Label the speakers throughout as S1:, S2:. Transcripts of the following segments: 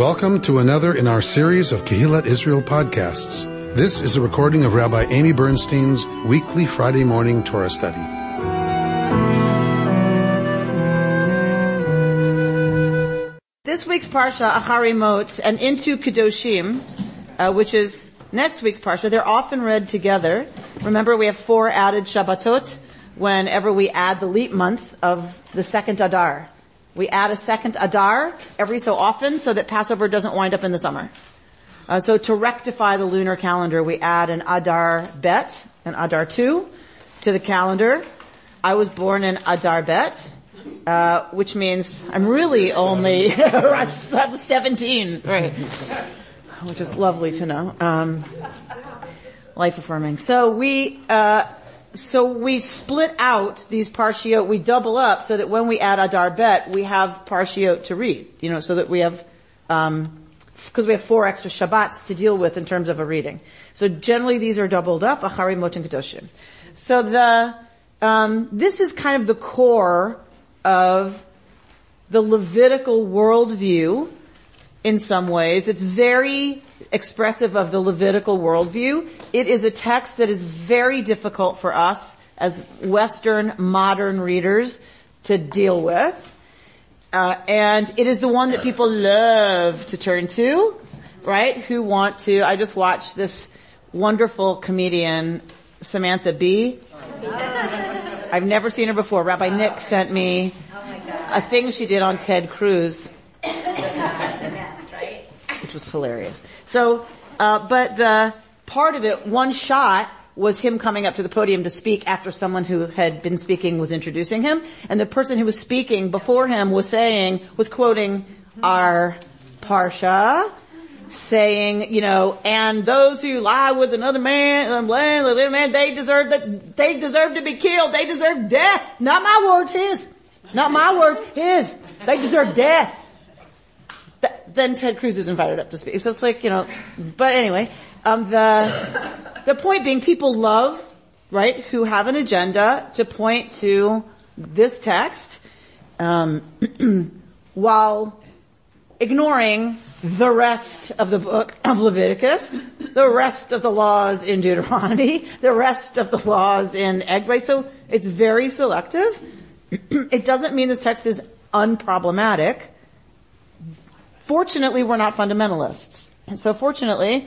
S1: Welcome to another in our series of Kehillat Israel podcasts. This is a recording of Rabbi Amy Bernstein's weekly Friday morning Torah study.
S2: This week's Parsha, Achari Mot, and into Kedoshim, uh, which is next week's Parsha, they're often read together. Remember, we have four added Shabbatot whenever we add the leap month of the second Adar. We add a second Adar every so often so that Passover doesn't wind up in the summer. Uh, so to rectify the lunar calendar, we add an Adar Bet, an Adar 2 to the calendar. I was born in Adar Bet, uh, which means I'm really only 17, right? Which is lovely to know. Um, life affirming. So we, uh, so we split out these parshiot, we double up so that when we add Adar Bet, we have parshiot to read, you know, so that we have, um, because we have four extra Shabbats to deal with in terms of a reading. So generally these are doubled up, Achari Mot and Kedoshim. So the, um, this is kind of the core of the Levitical worldview in some ways. It's very expressive of the Levitical worldview. It is a text that is very difficult for us as Western modern readers to deal with. Uh, and it is the one that people love to turn to, right? Who want to, I just watched this wonderful comedian, Samantha Bee. I've never seen her before. Rabbi Nick sent me a thing she did on Ted Cruz. Which was hilarious. So, uh, but the part of it, one shot, was him coming up to the podium to speak after someone who had been speaking was introducing him. And the person who was speaking before him was saying, was quoting our Parsha, saying, you know, and those who lie with another man, um, man, they deserve that, they deserve to be killed. They deserve death. Not my words, his. Not my words, his. They deserve death. Th- then Ted Cruz is invited up to speak. So it's like, you know, but anyway, um, the, the point being people love, right, who have an agenda to point to this text, um, while ignoring the rest of the book of Leviticus, the rest of the laws in Deuteronomy, the rest of the laws in Egg, right? So it's very selective. it doesn't mean this text is unproblematic. Fortunately, we're not fundamentalists. And So fortunately,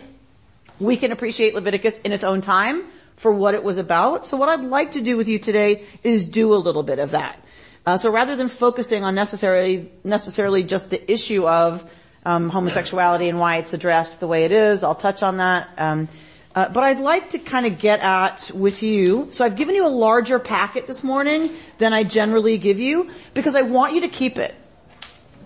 S2: we can appreciate Leviticus in its own time for what it was about. So what I'd like to do with you today is do a little bit of that. Uh, so rather than focusing on necessarily necessarily just the issue of um, homosexuality and why it's addressed the way it is, I'll touch on that. Um, uh, but I'd like to kind of get at with you. So I've given you a larger packet this morning than I generally give you because I want you to keep it.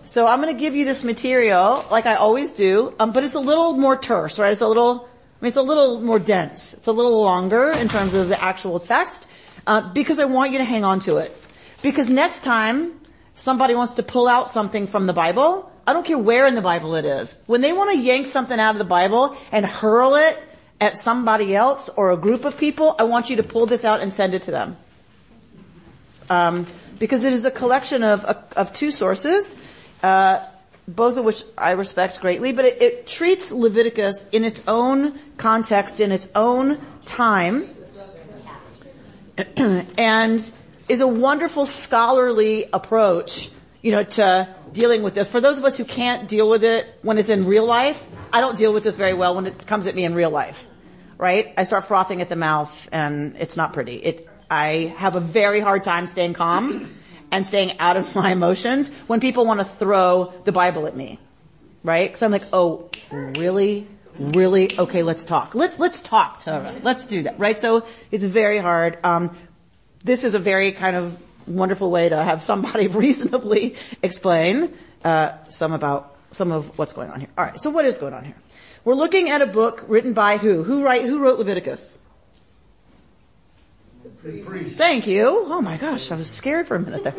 S2: So I'm going to give you this material like I always do, um, but it's a little more terse, right? It's a little, I mean, it's a little more dense. It's a little longer in terms of the actual text uh, because I want you to hang on to it. Because next time somebody wants to pull out something from the Bible, I don't care where in the Bible it is. When they want to yank something out of the Bible and hurl it at somebody else or a group of people, I want you to pull this out and send it to them. Um, because it is a collection of, of two sources, uh, both of which I respect greatly, but it, it treats Leviticus in its own context, in its own time, and is a wonderful scholarly approach, you know, to dealing with this. For those of us who can't deal with it when it's in real life, I don't deal with this very well when it comes at me in real life. Right? I start frothing at the mouth and it's not pretty. It, I have a very hard time staying calm and staying out of my emotions when people want to throw the Bible at me. Right? Cause I'm like, oh, really? Really? Okay, let's talk. Let's, let's talk. Let's do that. Right? So it's very hard. Um, this is a very kind of wonderful way to have somebody reasonably explain uh, some about some of what's going on here. All right, so what is going on here? We're looking at a book written by who? Who write? Who wrote Leviticus? Thank you. Oh my gosh, I was scared for a minute there.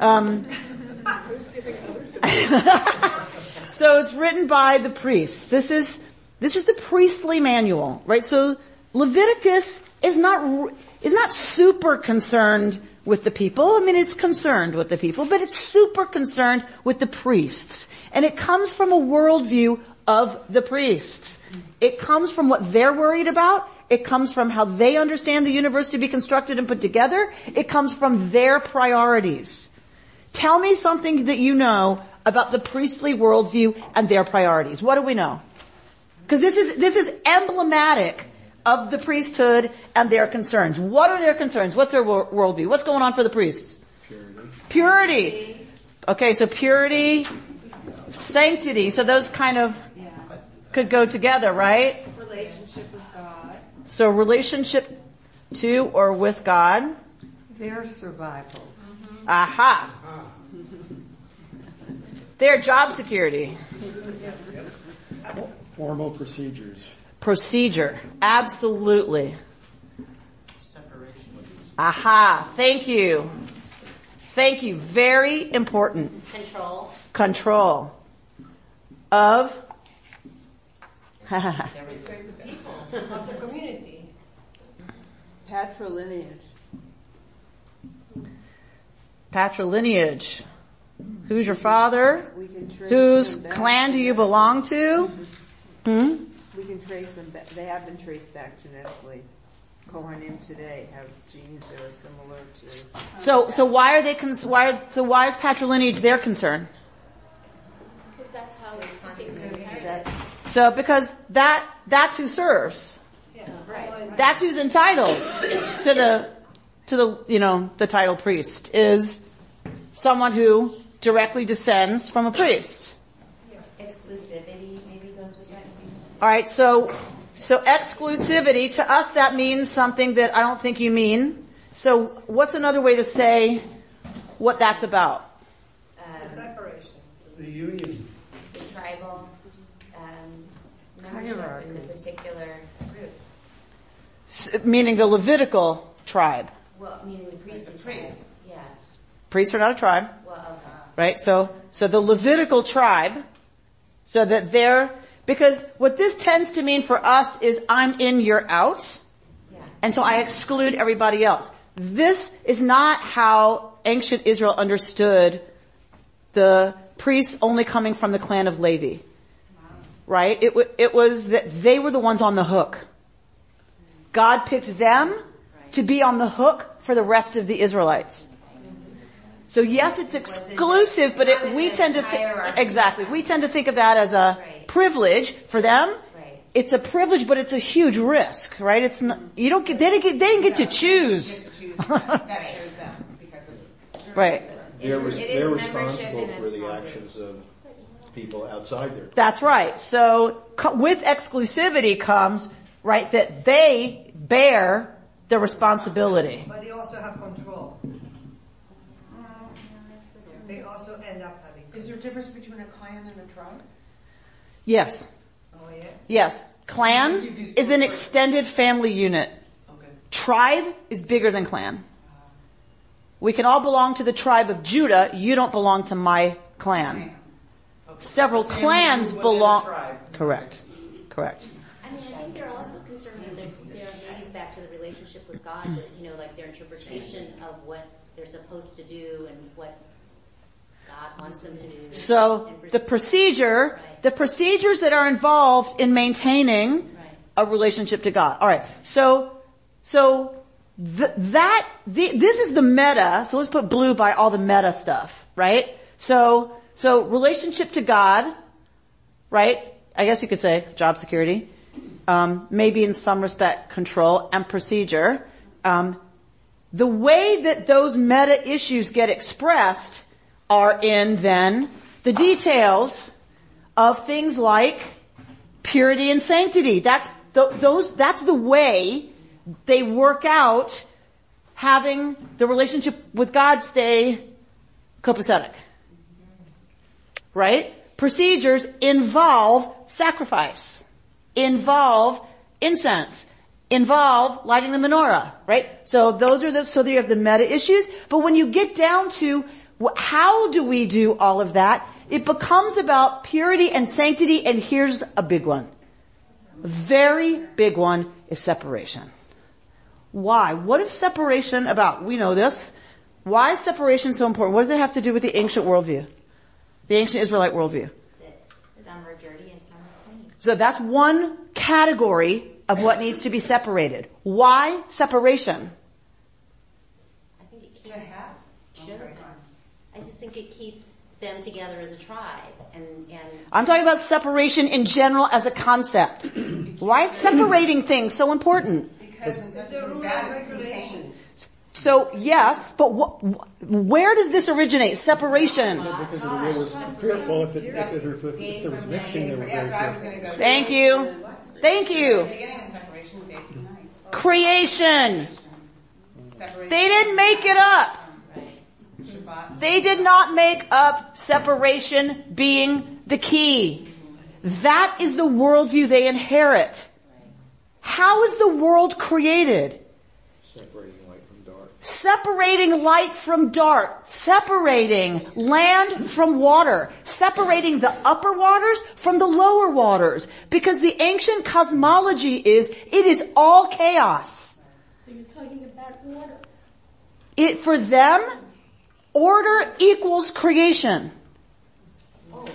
S2: Um, so it's written by the priests. This is this is the priestly manual, right? So Leviticus is not is not super concerned with the people. I mean, it's concerned with the people, but it's super concerned with the priests. And it comes from a worldview of the priests. It comes from what they're worried about. It comes from how they understand the universe to be constructed and put together. It comes from their priorities. Tell me something that you know about the priestly worldview and their priorities. What do we know? Because this is, this is emblematic of the priesthood and their concerns. What are their concerns? What's their worldview? What's going on for the priests? Purity. Purity. Okay, so purity, sanctity. So those kind of could go together, right?
S3: Relationship.
S2: So relationship to or with God.
S3: Their survival. Mm-hmm.
S2: Aha. Their job security.
S4: Formal procedures.
S2: Procedure. Absolutely. Separation. Aha. Thank you. Thank you. Very important.
S5: Control.
S2: Control. Of.
S3: of the community.
S5: Patrilineage.
S2: Patrilineage. Who's your father? Whose clan do you belong to?
S3: Hmm? We can trace them back. They have been traced back genetically. Kohanim today have genes that are similar to.
S2: So, so why are they? Cons- why? So why is patrilineage their concern?
S5: Because that's how we
S2: So because that that's who serves.
S3: Yeah, right.
S2: That's who's entitled to the to the you know the title priest is someone who directly descends from a priest.
S5: Exclusivity maybe goes with that.
S2: All right, so so exclusivity to us that means something that I don't think you mean. So what's another way to say what that's about?
S3: Um, the separation.
S4: The union.
S5: The tribal um, membership in a particular group.
S2: S- meaning the Levitical tribe.
S5: Well, meaning the priest. The priest. Yeah.
S2: Priests are not a tribe.
S5: Well, okay.
S2: Right? So, so the Levitical tribe, so that they're, because what this tends to mean for us is I'm in, you're out.
S5: Yeah.
S2: And so I exclude everybody else. This is not how ancient Israel understood the priests only coming from the clan of Levi. Right? It, w- it was that they were the ones on the hook. God picked them to be on the hook for the rest of the Israelites. So yes, it's exclusive, but it, we tend to think, exactly, we tend to think of that as a privilege for them. It's a privilege, but it's a huge risk, right? It's not, you don't get, they didn't get, they didn't get to choose. right.
S4: They're, res- they're responsible for the actions of people outside their.
S2: That's right. So co- with exclusivity comes, right, that they bear the responsibility.
S3: But they also have control. They also end up having.
S6: Is there a difference between a clan and a tribe?
S2: Yes.
S3: Oh yeah.
S2: Yes. Clan is an extended family unit.
S6: Okay.
S2: Tribe is bigger than clan. We can all belong to the tribe of Judah. You don't belong to my clan. Several clans belong. Correct. Correct.
S5: I mean, I think they're also concerned with their, their leads back to the relationship with God, that, you know, like their interpretation of what they're supposed to do and what God wants them to do.
S2: So
S5: And
S2: the procedure,
S5: Right.
S2: the procedures that are involved in maintaining
S5: Right.
S2: a relationship to God. All right. So, so th- that the, this is the meta. So let's put blue by all the meta stuff, right? So, so relationship to God, right? I guess you could say job security, um, maybe in some respect control and procedure. Um, the way that those meta issues get expressed are in then the details of things like purity and sanctity. That's th- those. That's the way they work out having the relationship with God stay copacetic. Right? Procedures involve sacrifice, involve incense, involve lighting the menorah, right? So those are the, so you have the meta issues, but when you get down to how do we do all of that, it becomes about purity and sanctity, and here's a big one. Very big one is separation. Why? What is separation about? We know this. Why is separation so important? What does it have to do with the ancient worldview? The ancient Israelite worldview.
S5: That some are dirty and some are clean.
S2: So that's one category of what needs to be separated. Why separation?
S5: I think it keeps, shows them. I just think it keeps them together as a tribe and, and
S2: I'm talking about separation in general as a concept. Why is separating things so important?
S6: Because when something is bad, it's contained.
S2: So yes, but wh- wh- where does this originate? Separation.
S4: Because they were fearful if it, if, it, if, if there was mixing, they were very
S6: Yes, I was
S4: fearful.
S6: gonna go.
S2: Thank you. Thank you.
S6: Beginning of separation, day to night.
S2: Creation. They didn't make it up. They did not make up separation being the key. That is the worldview they inherit. How is the world created?
S4: Separating light from dark.
S2: Separating light from dark, separating land from water, separating the upper waters from the lower waters. Because the ancient cosmology is, it is all chaos.
S7: So you're talking about order.
S2: It, for them, order equals creation. Oh,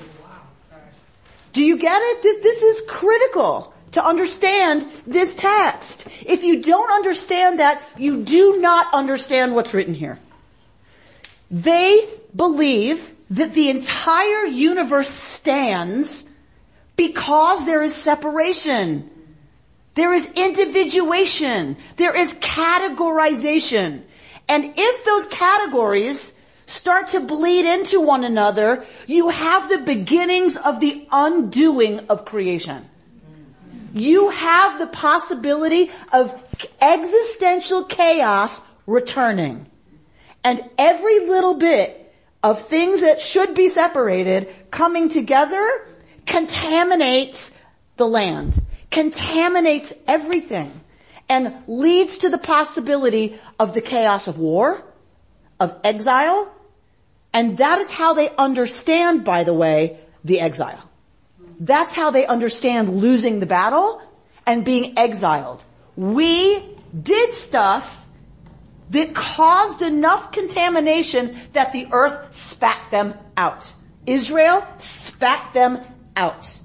S2: Do you get it? This, this is critical to understand this text. If you don't understand that, you do not understand what's written here. They believe that the entire universe stands because there is separation. There is individuation. There is categorization. And if those categories start to bleed into one another, you have the beginnings of the undoing of creation. You have the possibility of existential chaos returning. And every little bit of things that should be separated coming together contaminates the land, contaminates everything, and leads to the possibility of the chaos of war, of exile, and that is how they understand, by the way, the exile. That's how they understand losing the battle and being exiled. We did stuff that caused enough contamination that the earth spat them out. Israel spat them out.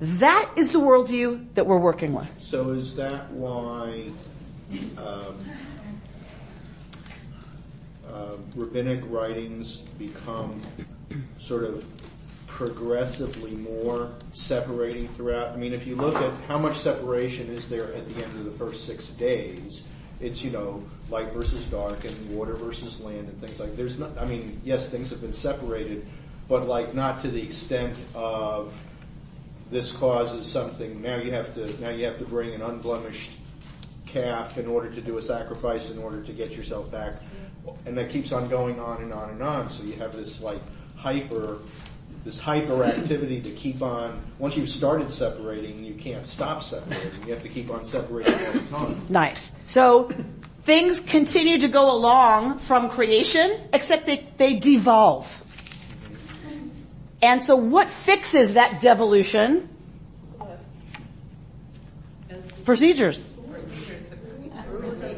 S2: That is the worldview that we're working with.
S4: So is that why um, uh, rabbinic writings become sort of progressively more separating throughout? I mean, if you look at how much separation is there at the end of the first six days, it's, you know, light versus dark and water versus land and things like, there's not, I mean, yes, things have been separated, but like not to the extent of this causes something, now you have to, now you have to bring an unblemished calf in order to do a sacrifice in order to get yourself back. And that keeps on going on and on and on. So you have this like hyper, this hyperactivity to keep on, once you've started separating, you can't stop separating. You have to keep on separating all the time.
S2: Nice. So things continue to go along from creation, except they, they devolve. And so what fixes that devolution? Procedures.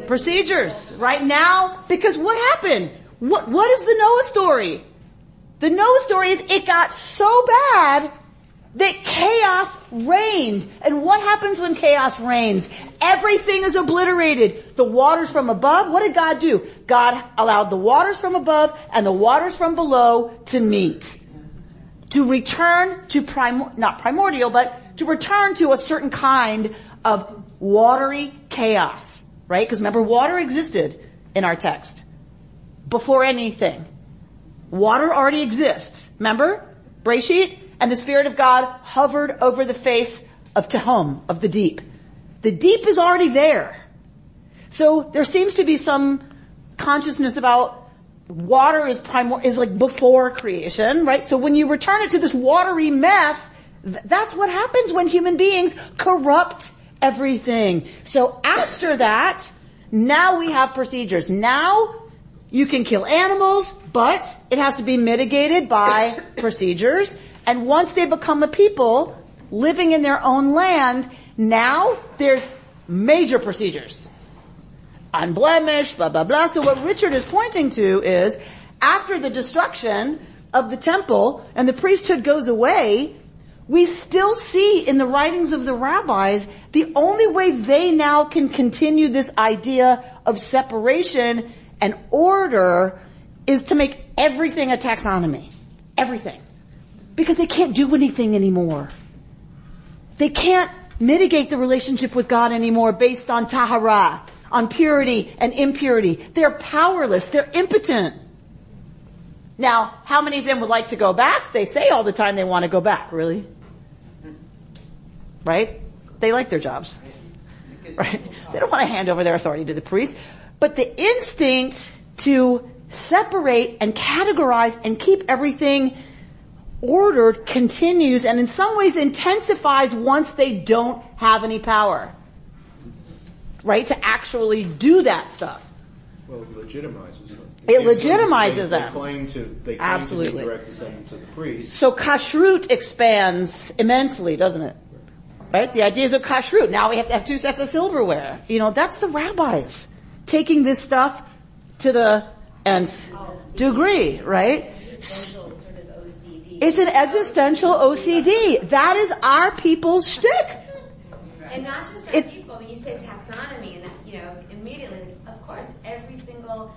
S2: Procedures. Right now, because what happened? What, what is the Noah story? The Noah story is it got so bad that chaos reigned. And what happens when chaos reigns? Everything is obliterated. The waters from above, what did God do? God allowed the waters from above and the waters from below to meet. To return to prim, not primordial, but to return to a certain kind of watery chaos. Right? Because remember, water existed in our text. Before anything. Water already exists. Remember? Breshit? And the Spirit of God hovered over the face of Tehom, of the deep. The deep is already there. So there seems to be some consciousness about water is primor- is like before creation, right? So when you return it to this watery mess, th- that's what happens when human beings corrupt everything. So after that, now we have procedures. Now you can kill animals, but it has to be mitigated by procedures. And once they become a people living in their own land, now there's major procedures. unblemished, blah, blah, blah. So what Richard is pointing to is after the destruction of the temple and the priesthood goes away, we still see in the writings of the rabbis the only way they now can continue this idea of separation and order is to make everything a taxonomy. Everything. Because they can't do anything anymore. They can't mitigate the relationship with God anymore based on tahara, on purity and impurity. They're powerless. They're impotent. Now, how many of them would like to go back? They say all the time they want to go back. Really? Right? They like their jobs. Right? They don't want to hand over their authority to the priest. But the instinct to separate and categorize and keep everything ordered continues and in some ways intensifies once they don't have any power. Right? To actually do that stuff.
S4: Well, it legitimizes them.
S2: It legitimizes them.
S4: They claim to, they claim
S2: Absolutely.
S4: to direct descendants of the priest.
S2: So kashrut expands immensely, doesn't it? Right? The ideas of kashrut. Now we have to have two sets of silverware. You know, that's the rabbis taking this stuff to the nth degree, right?
S5: Existential sort of OCD.
S2: It's an existential OCD. That is our people's shtick.
S5: And not just our
S2: It-
S5: people, when you say taxonomy, and you know, immediately, of course, every single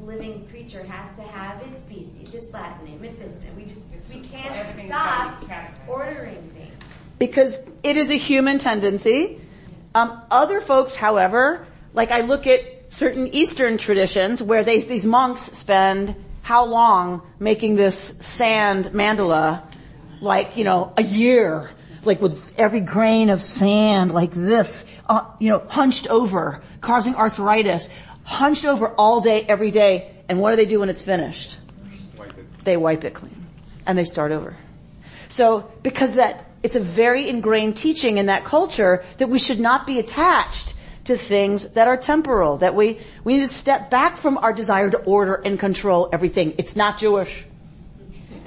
S5: living creature has to have its species, its Latin name, its this name. We just we can't stop
S6: gotta be categorized.
S5: ordering things.
S2: because it is a human tendency. Um, other folks, however, like I look at certain Eastern traditions where they, these monks spend how long making this sand mandala, like you know a year, like with every grain of sand like this, uh, you know, hunched over, causing arthritis, hunched over all day, every day. And what do they do when it's finished?
S4: Wipe
S2: they wipe it clean and they start over. So because that it's a very ingrained teaching in that culture that we should not be attached to things that are temporal, that we, we need to step back from our desire to order and control everything. It's not Jewish.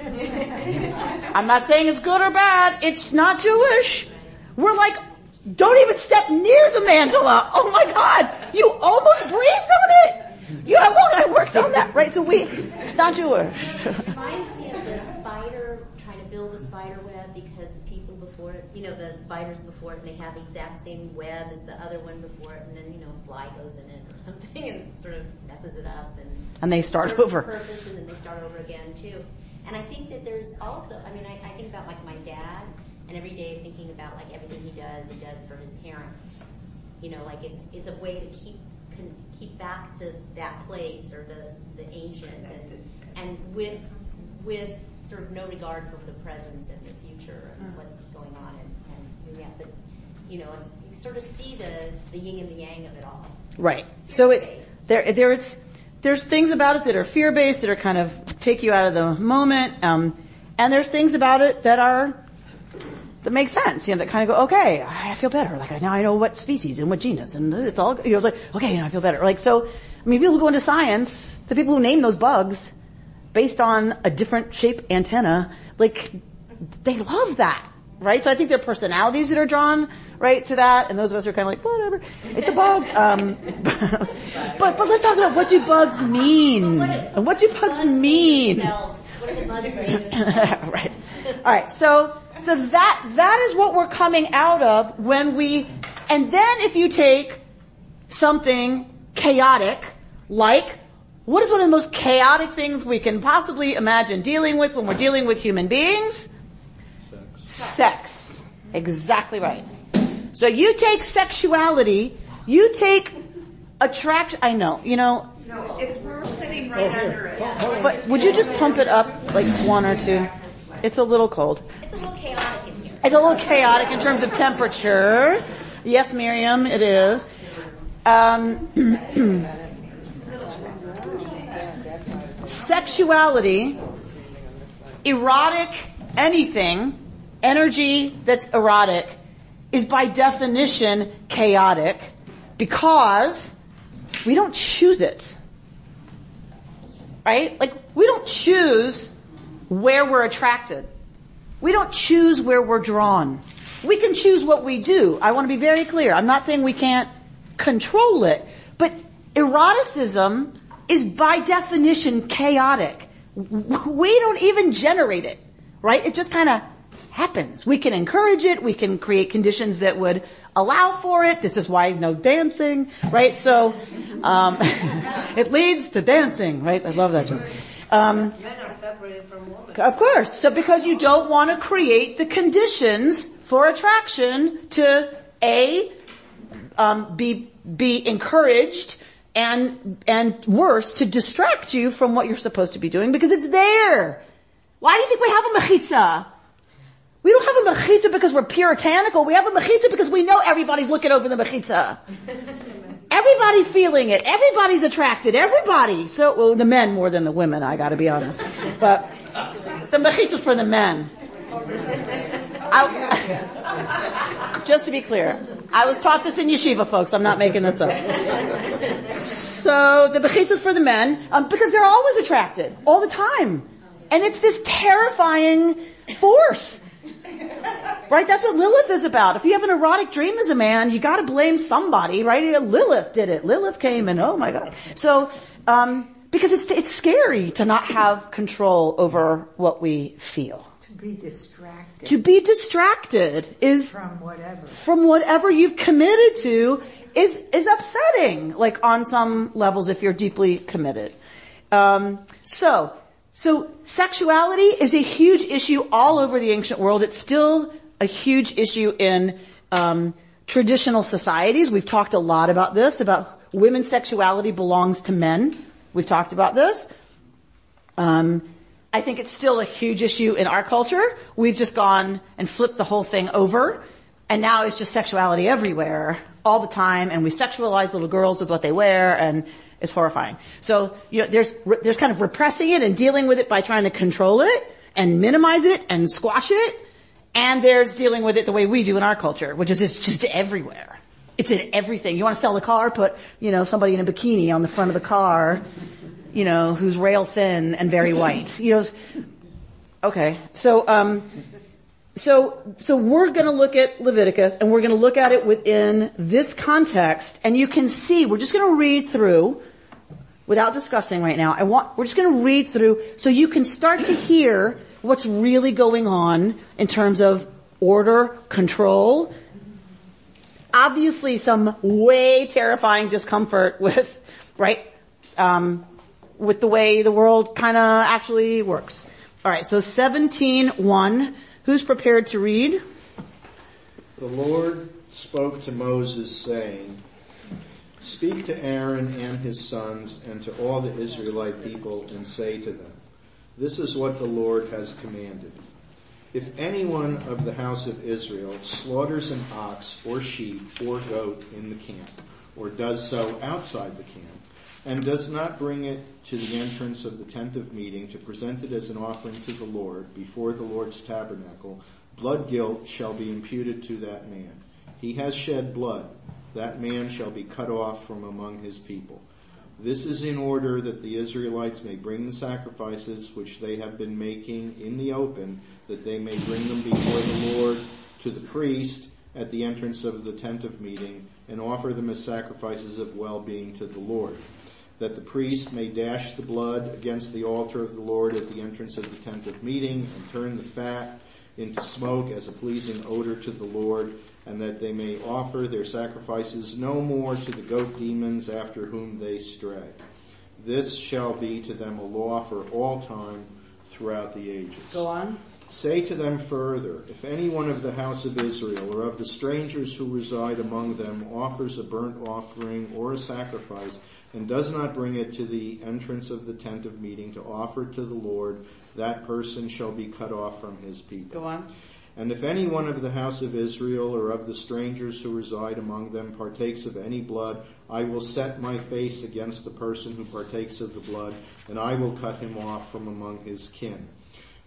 S2: I'm not saying it's good or bad. It's not Jewish. We're like, don't even step near the mandala. Oh my God. You almost breathed on it. You know how long I worked on that, right? So we, it's not Jewish.
S5: reminds me of the spider, trying to build a spider web because the people before it, you know, the spiders before it, and they have the exact same web as the other one before it, and then, you know, a fly goes in it or something and sort of messes it up and.
S2: And they start over.
S5: Purpose and then they start over again too. And I think that there's also, I mean, I, I think about like my dad and every day thinking about like everything he does, he does for his parents. You know, like it's, it's a way to keep, can keep back to that place or the, the ancient and, and with, with sort of no regard for the present and the and what's going on and, and, yeah, but, you know, you sort of see the, the yin and the yang of it all.
S2: Right. So it, there, there it's, there's things about it that are fear-based, that are kind of take you out of the moment, um, and there's things about it that are, that make sense, you know, that kind of go, okay, I feel better. Like now I know what species and what genus, and it's all, you know, it's like, okay, now I feel better. Like so, I mean, people who go into science, the people who name those bugs, based on a different shape antenna, like, they love that. Right? So I think there are personalities that are drawn, right, to that, and those of us are kind of like, whatever, it's a bug. Um, but, but let's talk about what do bugs mean? And what do bugs mean?
S5: Themselves. What are the bugs themselves?
S2: right. All right. So, so that, that is what we're coming out of when we, and then if you take something chaotic, like, what is one of the most chaotic things we can possibly imagine dealing with when we're dealing with human beings? Sex. Exactly right. So you take sexuality, you take attract, I know, you know,
S6: No, it's, we're sitting right under it.
S2: but would you just pump it up like one or two? It's a little cold.
S5: It's a little chaotic in here.
S2: It's a little chaotic in terms of temperature. Yes, Miriam, it is. Um, sexuality, erotic, anything, energy that's erotic is by definition chaotic because we don't choose it. Right? Like, we don't choose where we're attracted. We don't choose where we're drawn. We can choose what we do. I want to be very clear. I'm not saying we can't control it, but Eroticism is by definition chaotic. We don't even generate it, right? It just kind of happens. We can encourage it. We can create conditions that would allow for it. This is why no dancing, right? So, um, it leads to dancing, right? I love that joke. Um,
S3: Men are separated from women.
S2: of course. So because you don't want to create the conditions for attraction to A, um, be, be encouraged and, and worse, to distract you from what you're supposed to be doing because it's there. Why do you think we have a mechitza? We don't have a mechitza because we're puritanical. We have a mechitza because we know everybody's looking over the mechitza. Everybody's feeling it. Everybody's attracted. Everybody. So, well, the men more than the women, I gotta be honest. But the mechitza's for the men. I, just to be clear, I was taught this in yeshiva, folks. I'm not making this up. So the mechitza's for the men um, because they're always attracted all the time, and it's this terrifying force. Right? That's what Lilith is about. If you have an erotic dream as a man, you gotta blame somebody, right? Lilith did it. Lilith came and oh my god. So, um, because it's, it's scary to not have control over what we feel.
S8: To be distracted
S2: To be distracted is
S8: from whatever.
S2: from whatever you've committed to is, is upsetting, like on some levels if you're deeply committed. Um, so, so sexuality is a huge issue all over the ancient world. It's still a huge issue in, um, traditional societies. We've talked a lot about this, about women's sexuality belongs to men. We've talked about this. Um, I think it's still a huge issue in our culture. We've just gone and flipped the whole thing over, and now it's just sexuality everywhere, all the time, and we sexualize little girls with what they wear, and it's horrifying. So, you know, there's, there's kind of repressing it and dealing with it by trying to control it, and minimize it, and squash it, and there's dealing with it the way we do in our culture, which is it's just everywhere. It's in everything. You want to sell a car, put, you know, somebody in a bikini on the front of the car, you know, who's rail thin and very white. You know, okay. So, um, so, so we're gonna look at Leviticus and we're gonna look at it within this context and you can see, we're just gonna read through without discussing right now. I want, we're just gonna read through so you can start to hear what's really going on in terms of order, control, obviously some way terrifying discomfort with, right, um, with the way the world kind of actually works. All right, so 17.1. Who's prepared to read?
S4: The Lord spoke to Moses saying, Speak to Aaron and his sons and to all the Israelite people and say to them, This is what the Lord has commanded. If anyone of the house of Israel slaughters an ox or sheep or goat in the camp, or does so outside the camp, and does not bring it to the entrance of the tent of meeting to present it as an offering to the Lord before the Lord's tabernacle, blood guilt shall be imputed to that man. He has shed blood. That man shall be cut off from among his people. This is in order that the Israelites may bring the sacrifices which they have been making in the open, that they may bring them before the Lord to the priest at the entrance of the tent of meeting and offer them as sacrifices of well-being to the Lord that the priest may dash the blood against the altar of the Lord at the entrance of the tent of meeting and turn the fat into smoke as a pleasing odor to the Lord and that they may offer their sacrifices no more to the goat demons after whom they stray. This shall be to them a law for all time throughout the ages.
S2: Go on.
S4: Say to them further, if any one of the house of Israel or of the strangers who reside among them offers a burnt offering or a sacrifice and does not bring it to the entrance of the tent of meeting to offer to the Lord, that person shall be cut off from his people.
S2: Go on.
S4: And if any one of the house of Israel or of the strangers who reside among them partakes of any blood, I will set my face against the person who partakes of the blood, and I will cut him off from among his kin.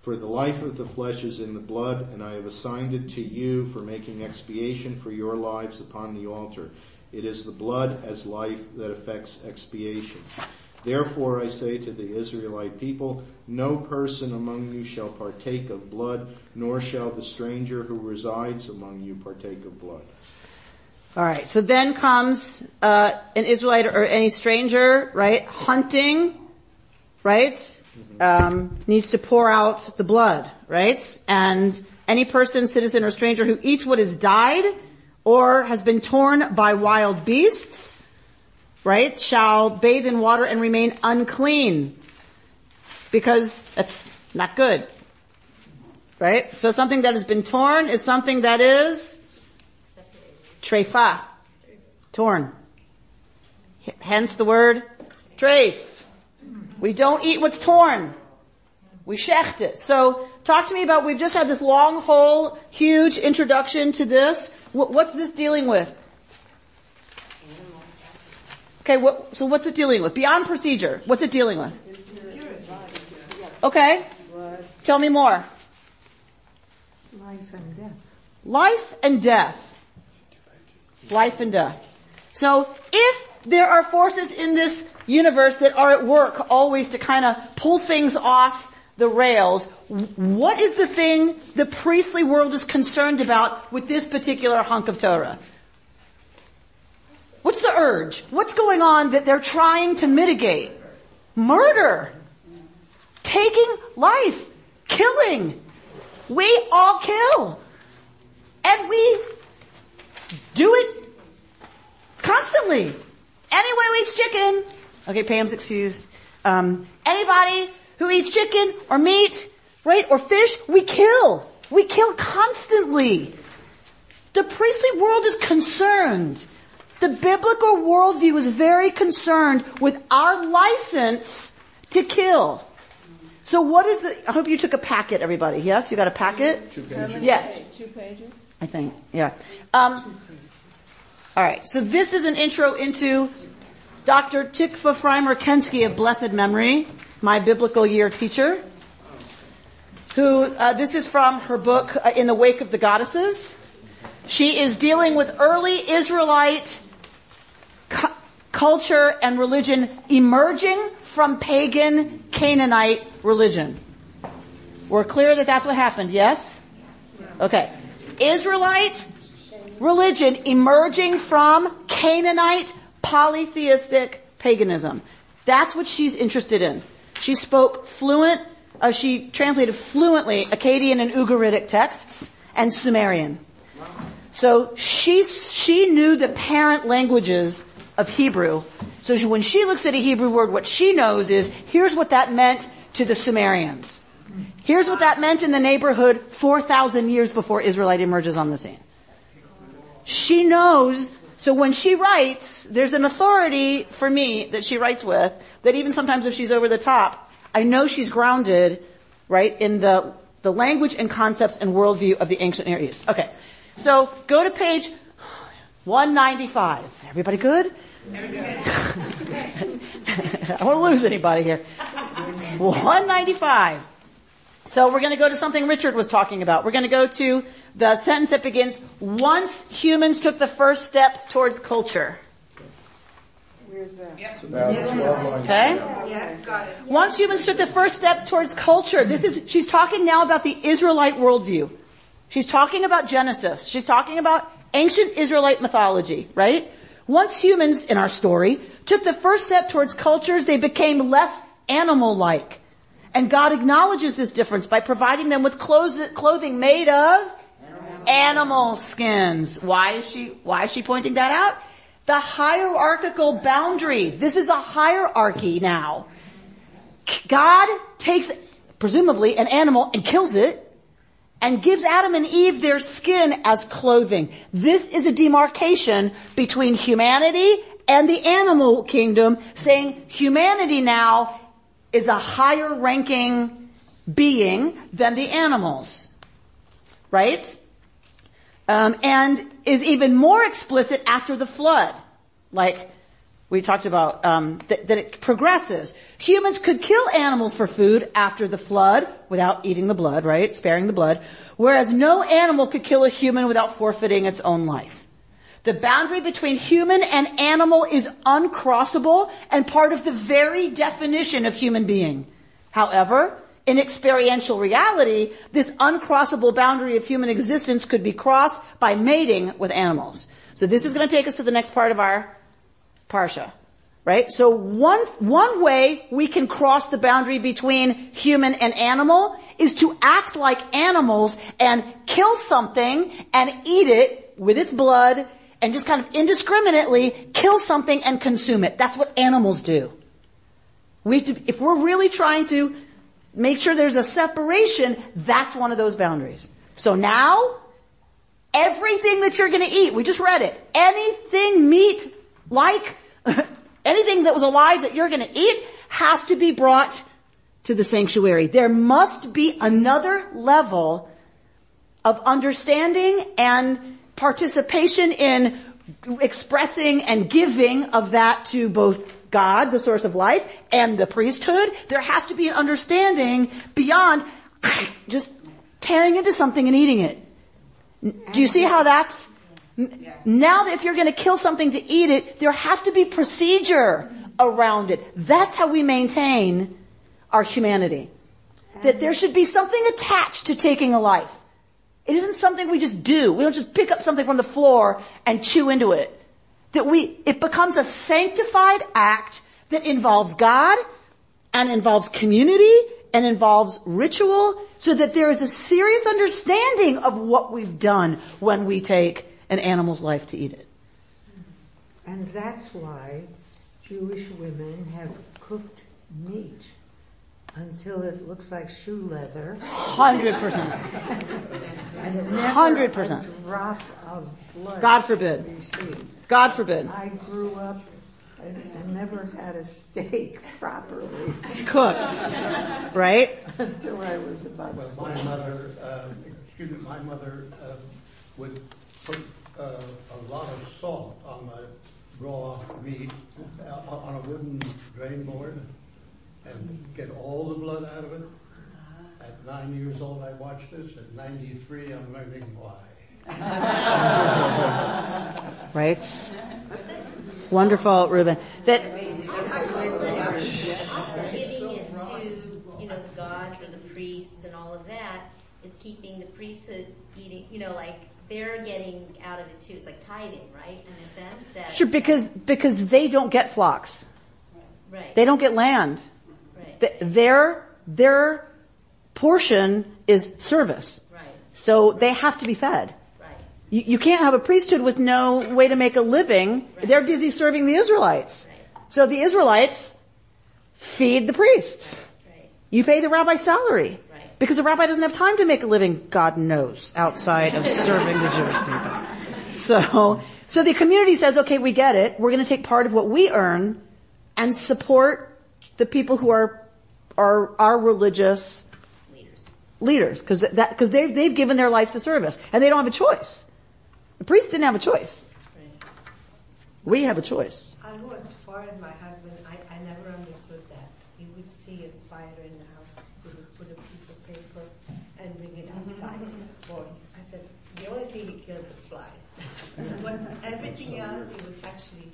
S4: For the life of the flesh is in the blood, and I have assigned it to you for making expiation for your lives upon the altar. It is the blood as life that affects expiation. Therefore I say to the Israelite people, no person among you shall partake of blood, nor shall the stranger who resides among you partake of blood.
S2: All right. So then comes uh, an Israelite or any stranger, right? Hunting, right? Um, needs to pour out the blood, right? And any person, citizen, or stranger who eats what has died or has been torn by wild beasts, right, shall bathe in water and remain unclean because that's not good. Right? So something that has been torn is something that is trefa, torn. Hence the word treif. We don't eat what's torn. We shecht it. So talk to me about, we've just had this long, whole, huge introduction to this. Wh- What's this dealing with? Okay, what, so what's it dealing with? Beyond procedure, what's it dealing with? Okay, tell me more.
S3: life and death.
S2: Life and death. Life and death. So if there are forces in this universe that are at work always to kind of pull things off the rails, what is the thing the priestly world is concerned about with this particular hunk of Torah? What's the urge? What's going on that they're trying to mitigate? Murder. Taking life. Killing. We all kill. And we do it constantly. Anyone who eats chicken, okay, Pam's excused. Um, anybody who eats chicken or meat, right, or fish, we kill. We kill constantly. The priestly world is concerned. The biblical worldview is very concerned with our license to kill. So what is the, I hope you took a packet, everybody. Yes? You got a packet? Two pages. Yes.
S3: Two pages?
S2: I think, yeah. Um, all right, so this is an intro into Dr. Tikva Frymer-Kensky of blessed memory, my biblical year teacher, who, uh, this is from her book, uh, In the Wake of the Goddesses. She is dealing with early Israelite cu- culture and religion emerging from pagan Canaanite religion. We're clear that that's what happened, yes? Okay. Israelite religion emerging from Canaanite polytheistic paganism. That's what she's interested in. She spoke fluent, uh, she translated fluently Akkadian and Ugaritic texts and Sumerian. So she, she knew the parent languages of Hebrew. So she, when she looks at a Hebrew word, what she knows is, here's what that meant to the Sumerians. Here's what that meant in the neighborhood 4,000 years before Israelite emerges on the scene. She knows, so when she writes, there's an authority for me that she writes with, that even sometimes if she's over the top, I know she's grounded, right, in the, the language and concepts and worldview of the ancient Near East. Okay. So go to page 195. Everybody good? I don't want to lose anybody here. 195. So we're going to go to something Richard was talking about. We're going to go to the sentence that begins, once humans took the first steps towards culture.
S3: Where's that?
S4: About 12 lines.
S2: Okay?
S6: Yeah, got it.
S2: Once humans took the first steps towards culture, this is, she's talking now about the Israelite worldview. She's talking about Genesis. She's talking about ancient Israelite mythology, right? Once humans, in our story, took the first step towards cultures, they became less animal-like. And God acknowledges this difference by providing them with clothes, clothing made of animal skins. Why is she, why is she pointing that out? The hierarchical boundary. This is a hierarchy now. God takes, presumably, an animal and kills it and gives Adam and Eve their skin as clothing. This is a demarcation between humanity and the animal kingdom saying humanity now is a higher ranking being than the animals. Right? Um, and is even more explicit after the flood. Like we talked about, um, that, that it progresses. Humans could kill animals for food after the flood without eating the blood, right? Sparing the blood. Whereas no animal could kill a human without forfeiting its own life. The boundary between human and animal is uncrossable and part of the very definition of human being. However, in experiential reality, this uncrossable boundary of human existence could be crossed by mating with animals. So this is going to take us to the next part of our parsha. Right? So one, one way we can cross the boundary between human and animal is to act like animals and kill something and eat it with its blood and just kind of indiscriminately kill something and consume it. That's what animals do. We to, if we're really trying to make sure there's a separation, that's one of those boundaries. So now, everything that you're gonna eat, we just read it, anything meat like, anything that was alive that you're gonna eat has to be brought to the sanctuary. There must be another level of understanding and participation in expressing and giving of that to both God, the source of life, and the priesthood. There has to be an understanding beyond just tearing into something and eating it. Do you see how that's, now that if you're gonna kill something to eat it, there has to be procedure around it. That's how we maintain our humanity. That there should be something attached to taking a life. It isn't something we just do. We don't just pick up something from the floor and chew into it. That we, it becomes a sanctified act that involves God and involves community and involves ritual so that there is a serious understanding of what we've done when we take an animal's life to eat it.
S8: And that's why Jewish women have cooked meat until it looks like shoe leather.
S2: Hundred percent.
S8: And it never
S2: Hundred percent.
S8: drop of blood.
S2: God forbid. God forbid.
S8: I grew up and, and never had a steak properly
S2: Cooked. Right?
S8: until I was about
S9: Well, my mother, uh, excuse me, my mother uh, would put uh, a lot of salt on the raw meat uh, on a wooden drain board and get all the blood out of it. At nine years old, I watched this. At 93, I'm learning why.
S2: Right? Wonderful, Reuben. That,
S5: Also giving it to, you know, the gods and the priests and all of that is keeping the priesthood eating, you know, like they're getting out of it too. It's like tithing, right? In a sense that.
S2: sure, because, because they don't get flocks.
S5: Right.
S2: They don't get land.
S5: Right.
S2: Th- Their, their portion is service.
S5: Right.
S2: So they have to be fed.
S5: Right.
S2: You, you can't have a priesthood with no way to make a living. They're busy serving the Israelites. So the Israelites feed the priests.
S5: Right.
S2: You pay the rabbi's salary.
S5: Right.
S2: Because the rabbi doesn't have time to make a living, God knows, outside of serving the Jewish people. So, so the community says, okay, we get it. We're going to take part of what we earn and support the people who are, are, our religious
S5: Leaders.
S2: leaders. Cause that, cause they've, they've given their life to service. And they don't have a choice. The priests didn't have a choice.
S5: Right.
S2: We have a choice.
S10: I know as far as my husband, I, I never understood that. He would see a spider in the house, he would put a piece of paper and bring it outside. Or, I said, the only thing he killed was flies. But everything else, he would actually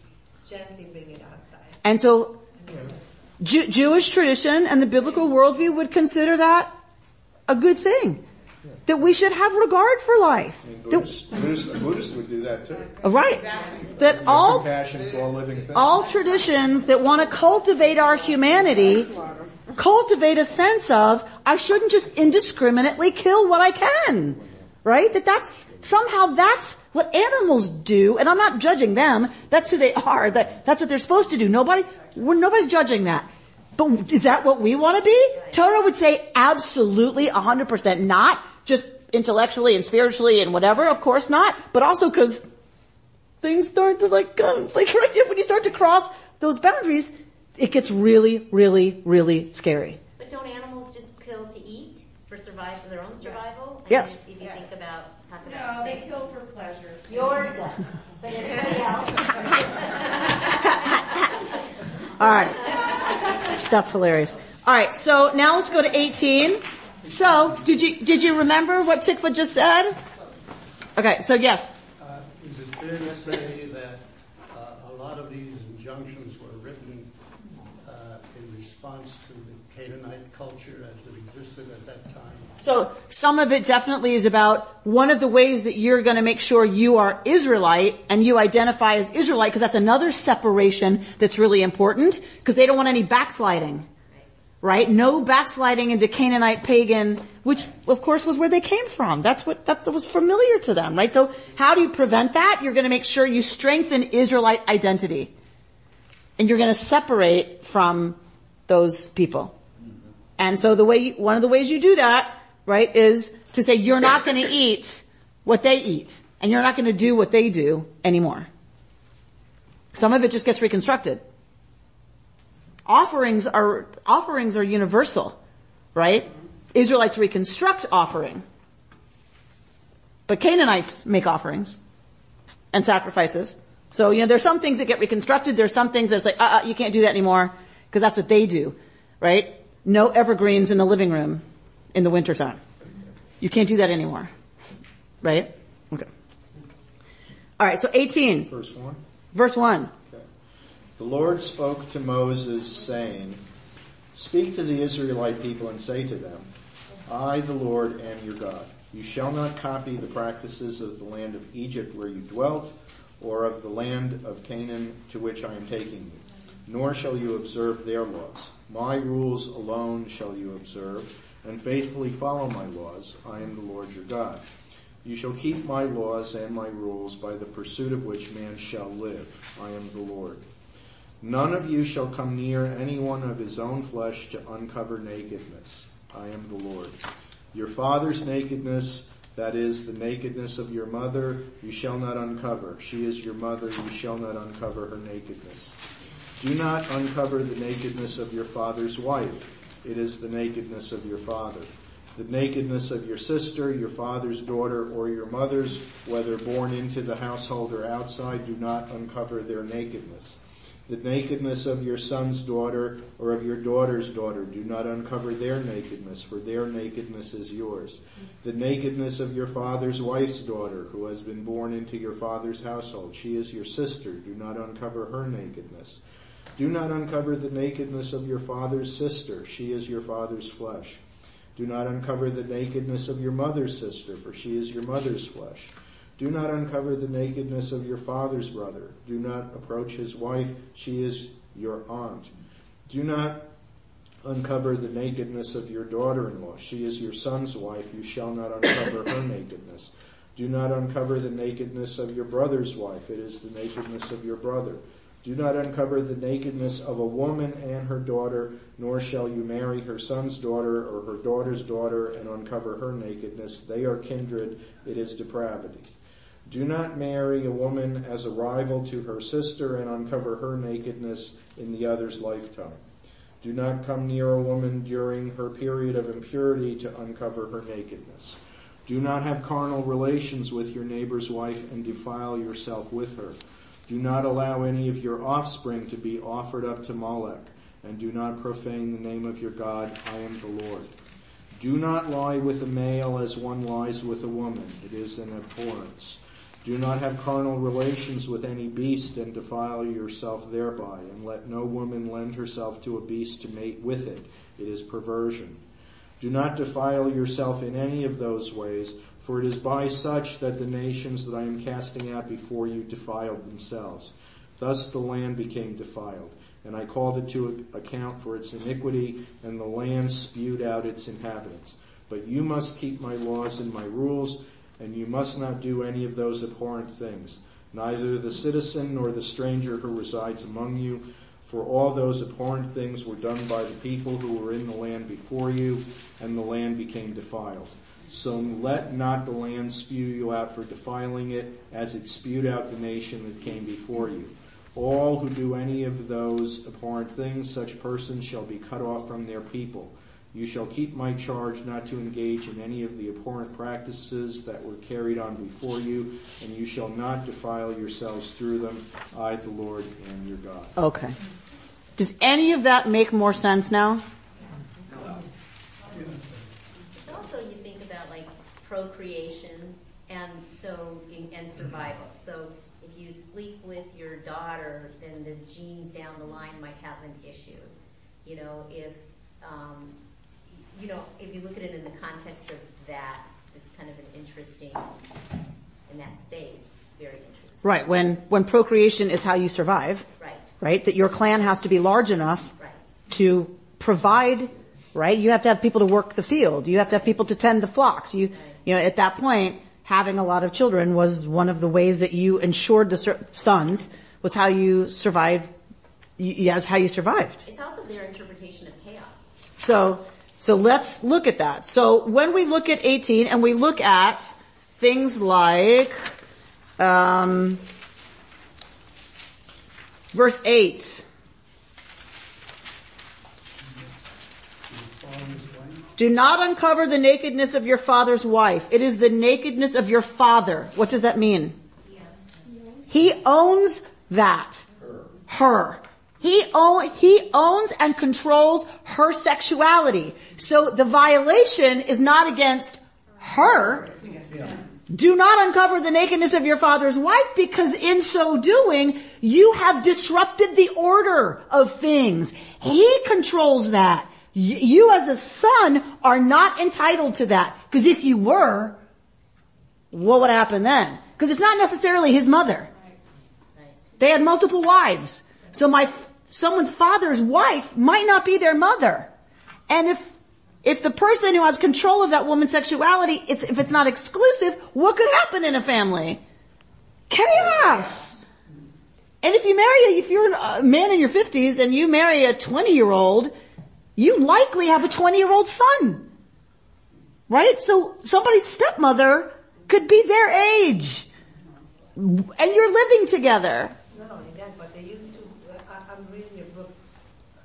S10: gently bring it outside.
S2: And so Jew- Jewish tradition and the biblical worldview would consider that a good thing. That we should have regard for life.
S4: I mean,
S2: That-
S4: Buddhists, Buddhists, Buddhists would do that too.
S2: right. That all,
S4: Compassion for all living
S2: all traditions that want to cultivate our humanity cultivate a sense of, I shouldn't just indiscriminately kill what I can. Right? That that's, somehow that's what animals do, and I'm not judging them, that's who they are, that, that's what they're supposed to do. Nobody, nobody's judging that. But is that what we want to be? Torah would say absolutely 100% not, just intellectually and spiritually and whatever, of course not, but also cause things start to like come, like right when you start to cross those boundaries, it gets really, really, really scary.
S5: But don't animals just kill to eat for survive for their own survival? I
S2: Yes.
S5: If you think about talk
S6: No,
S5: about
S6: they kill for pleasure.
S5: yours does, but everybody else.
S2: Alright. That's hilarious. Alright, so now let's go to 18. So, did you, did you remember what Tikva just said? Okay, so yes.
S9: Uh, Is it fair to say that uh, a lot of these injunctions were written uh, in response to the Canaanite culture as it existed at that time?
S2: So some of it definitely is about one of the ways that you're going to make sure you are Israelite and you identify as Israelite because that's another separation that's really important because they don't want any backsliding. Right? No backsliding into Canaanite pagan, which of course was where they came from. That's what, that was familiar to them, right? So how do you prevent that? You're going to make sure you strengthen Israelite identity. And you're going to separate from those people. And so the way, one of the ways you do that right, is to say you're not going to eat what they eat and you're not going to do what they do anymore. Some of it just gets reconstructed. Offerings are, offerings are universal, right? Israelites reconstruct offering. But Canaanites make offerings and sacrifices. So, you know, there's some things that get reconstructed, there's some things that it's like, uh, uh you can't do that anymore, because that's what they do, right? No evergreens in the living room in the wintertime. You can't do that anymore. Right? Okay. Alright, so 18.
S4: Verse 1.
S2: Verse 1. Okay.
S4: The Lord spoke to Moses saying, Speak to the Israelite people and say to them, I, the Lord, am your God. You shall not copy the practices of the land of Egypt where you dwelt, or of the land of Canaan to which I am taking you, nor shall you observe their laws. My rules alone shall you observe, and faithfully follow my laws, I am the Lord your God. You shall keep my laws and my rules by the pursuit of which man shall live. I am the Lord. None of you shall come near any one of his own flesh to uncover nakedness. I am the Lord. Your father's nakedness, that is the nakedness of your mother, you shall not uncover. She is your mother, you shall not uncover her nakedness. Do not uncover the nakedness of your father's wife it is the nakedness of your father. The nakedness of your sister, your father's daughter, or your mother's, whether born into the household or outside, do not uncover their nakedness. The nakedness of your son's daughter or of your daughter's daughter, do not uncover their nakedness, for their nakedness is yours. The nakedness of your father's wife's daughter, who has been born into your father's household, she is your sister, do not uncover her nakedness. Do not uncover the nakedness of your father's sister. She is your father's flesh. Do not uncover the nakedness of your mother's sister, for she is your mother's flesh. Do not uncover the nakedness of your father's brother. Do not approach his wife. She is your aunt. Do not uncover the nakedness of your daughter-in-law. She is your son's wife. You shall not uncover her nakedness. Do not uncover the nakedness of your brother's wife. It is the nakedness of your brother. Do not uncover the nakedness of a woman and her daughter, nor shall you marry her son's daughter or her daughter's daughter and uncover her nakedness. They are kindred. It is depravity. Do not marry a woman as a rival to her sister and uncover her nakedness in the other's lifetime. Do not come near a woman during her period of impurity to uncover her nakedness. Do not have carnal relations with your neighbor's wife and defile yourself with her. Do not allow any of your offspring to be offered up to Molech, and do not profane the name of your God. I am the Lord. Do not lie with a male as one lies with a woman. It is an abhorrence. Do not have carnal relations with any beast and defile yourself thereby, and let no woman lend herself to a beast to mate with it. It is perversion. Do not defile yourself in any of those ways, for it is by such that the nations that I am casting out before you defiled themselves. Thus the land became defiled, and I called it to account for its iniquity, and the land spewed out its inhabitants. But you must keep my laws and my rules, and you must not do any of those abhorrent things, neither the citizen nor the stranger who resides among you, for all those abhorrent things were done by the people who were in the land before you, and the land became defiled. So let not the land spew you out for defiling it as it spewed out the nation that came before you. All who do any of those abhorrent things, such persons shall be cut off from their people. You shall keep my charge not to engage in any of the abhorrent practices that were carried on before you, and you shall not defile yourselves through them. I, the Lord, am your God.
S2: Okay. Does any of that make more sense now?
S5: Procreation and so and survival. So if you sleep with your daughter, then the genes down the line might have an issue. You know, if um, you know, if you look at it in the context of that, it's kind of an interesting, in that space, it's very interesting.
S2: Right. When, when procreation is how you survive.
S5: Right.
S2: Right. That your clan has to be large enough
S5: Right.
S2: to provide, right? You have to have people to work the field. You have to have people to tend the flocks. You, you know, at that point, having a lot of children was one of the ways that you ensured the sur- sons was how you survived, y- yeah, was how you survived.
S5: It's also their interpretation of chaos.
S2: So, so let's look at that. So when we look at 18 and we look at things like, um, verse 8. Do not uncover the nakedness of your father's wife. It is the nakedness of your father. What does that mean? He owns that. Her. He, own, he owns and controls her sexuality. So the violation is not against her. Do not uncover the nakedness of your father's wife because in so doing, you have disrupted the order of things. He controls that. You as a son are not entitled to that. Because if you were, what would happen then? Because it's not necessarily his mother. They had multiple wives. So my, someone's father's wife might not be their mother. And if, if the person who has control of that woman's sexuality, it's, if it's not exclusive, what could happen in a family? Chaos! And if you marry, if you're a man in your fifties and you marry a 20 year old, you likely have a 20 year old son. Right? So somebody's stepmother could be their age. And you're living together.
S10: Not only that, but they used to, uh, I, I'm reading a book,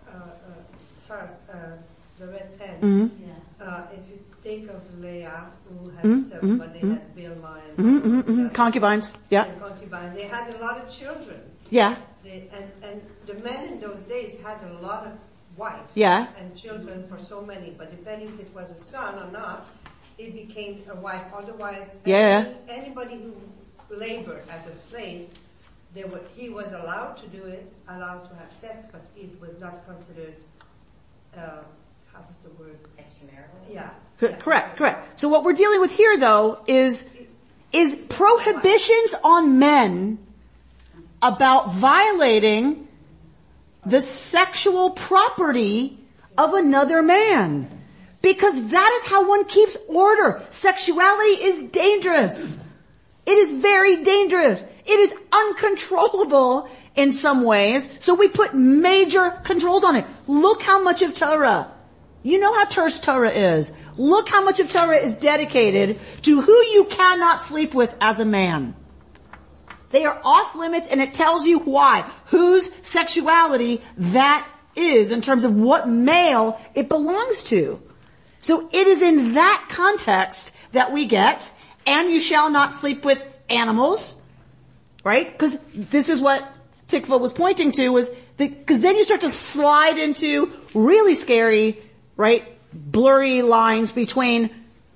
S10: uh, uh, Sarah's, uh, The Red Tent.
S2: Mhm.
S10: Uh, if you think of Leah, who had
S2: Mhm,
S10: seven, but they
S2: mhm.
S10: had Bilhah and,
S2: Mhm, mhm, mhm. Concubines. Yeah.
S10: and concubines, they had a lot of children.
S2: Yeah.
S10: They, and, and the men in those days had a lot of wives.
S2: Yeah.
S10: And children for so many, but depending if it was a son or not, it became a wife. Otherwise,
S2: Yeah.
S10: any- anybody who labored as a slave, they were, he was allowed to do it, allowed to have sex, but it was not considered, uh, how was the word?
S5: Extramarital?
S10: Yeah.
S2: C- Correct, correct. So what we're dealing with here though is, is prohibitions on men about violating the sexual property of another man. Because that is how one keeps order. Sexuality is dangerous. It is very dangerous. It is uncontrollable in some ways. So we put major controls on it. Look how much of Torah. You know how terse Torah is. Look how much of Torah is dedicated to who you cannot sleep with as a man. They are off limits and it tells you why. Whose sexuality that is in terms of what male it belongs to. So it is in that context that we get, and you shall not sleep with animals, right? Because this is what Tikva was pointing to was because then you start to slide into really scary, right, blurry lines between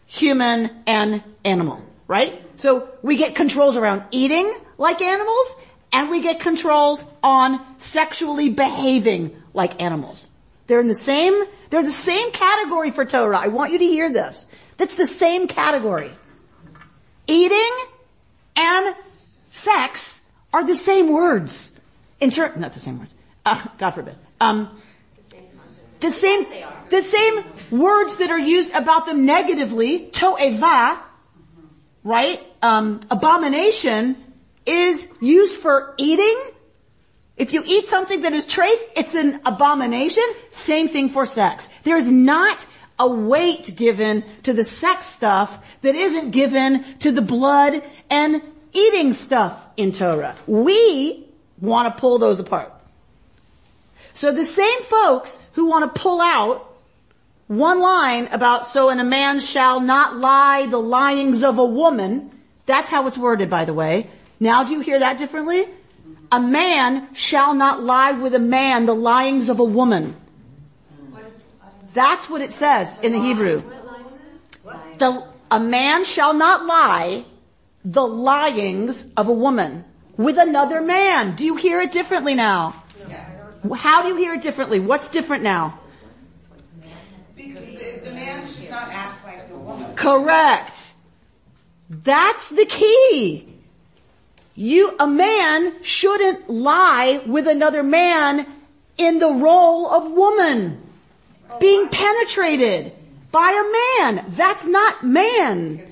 S2: human and animal, right? So we get controls around eating like animals, and we get controls on sexually behaving like animals. They're in the same, they're the same category for Torah. I want you to hear this. That's the same category. Eating and sex are the same words. In ter- not the same words. Uh, God forbid. Um, the same, the same words that are used about them negatively, to'eva, right? Um, abomination is used for eating. If you eat something that is treif, it's an abomination. Same thing for sex. There's not a weight given to the sex stuff that isn't given to the blood and eating stuff in Torah. We want to pull those apart. So the same folks who want to pull out one line about so and a man shall not lie the lyings of a woman, that's how it's worded by the way. Now do you hear that differently? A man shall not lie with a man the lyings of a woman. That's what it says in the Hebrew. The, a man shall not lie the lyings of a woman with another man. Do you hear it differently now? How do you hear it differently? What's different now?
S6: Because the, the man
S2: Correct. That's the key. You, a man shouldn't lie with another man in the role of woman. Being penetrated by a man. That's not man.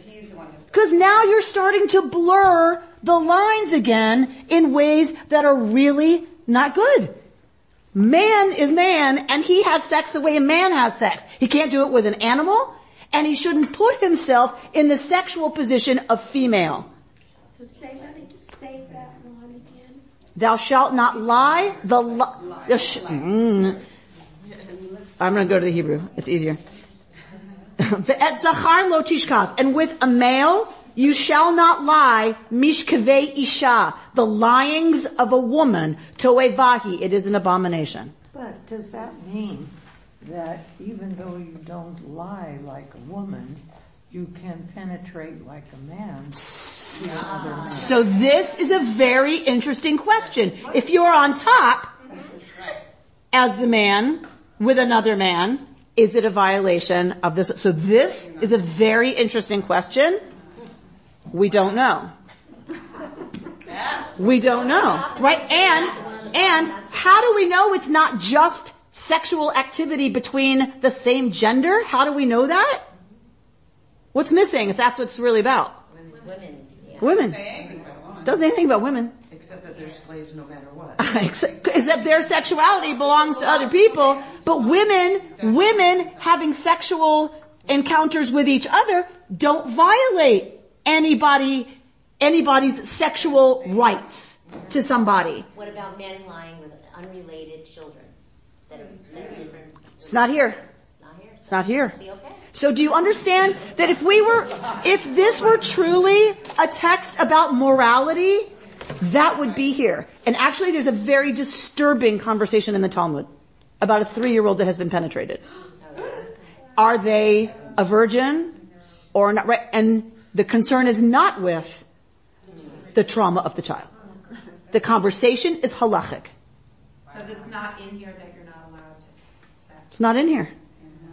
S2: Because now you're starting to blur the lines again in ways that are really not good. Man is man and he has sex the way a man has sex. He can't do it with an animal and he shouldn't put himself in the sexual position of female.
S7: So say that, say that one again.
S2: Thou shalt not lie. The li- the sh- mm. I'm going to go to the Hebrew. It's easier. Ve'et zachar lo tishkav. And with a male, you shall not lie, mishkavei isha, the lyings of a woman, toevahi, it is an abomination.
S8: But does that mean that even though you don't lie like a woman, you can penetrate like a man?
S2: So this is a very interesting question. If you're on top as the man with another man, is it a violation of this? So this is a very interesting question. We don't know. We don't know. Right? And, and how do we know it's not just sexual activity between the same gender? How do we know that? What's missing if that's what it's really about?
S5: Women's, yeah.
S2: Women. Doesn't anything about women.
S11: Except that they're slaves no matter what.
S2: except, except their sexuality belongs to other people. But women, women having sexual encounters with each other don't violate anybody, anybody's sexual rights to somebody.
S5: What about men lying with unrelated children
S2: It's not here. It's not here. So do you understand that if we were, if this were truly a text about morality, that would be here. And actually there's a very disturbing conversation in the Talmud about a three-year-old that has been penetrated. Are they a virgin or not? Right? And the concern is not with the trauma of the child. The conversation is halachic.
S6: Because it's not in here that you're not allowed to.
S2: It's not in here.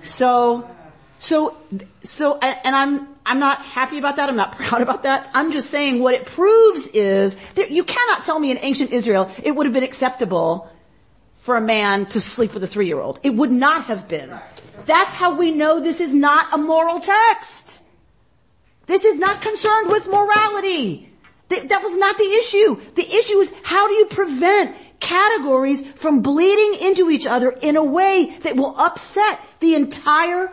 S2: So, so, so, and I'm, I'm not happy about that. I'm not proud about that. I'm just saying what it proves is that you cannot tell me in ancient Israel it would have been acceptable for a man to sleep with a three-year-old. It would not have been. That's how we know this is not a moral text. This is not concerned with morality. That was not the issue. The issue is how do you prevent categories from bleeding into each other in a way that will upset the entire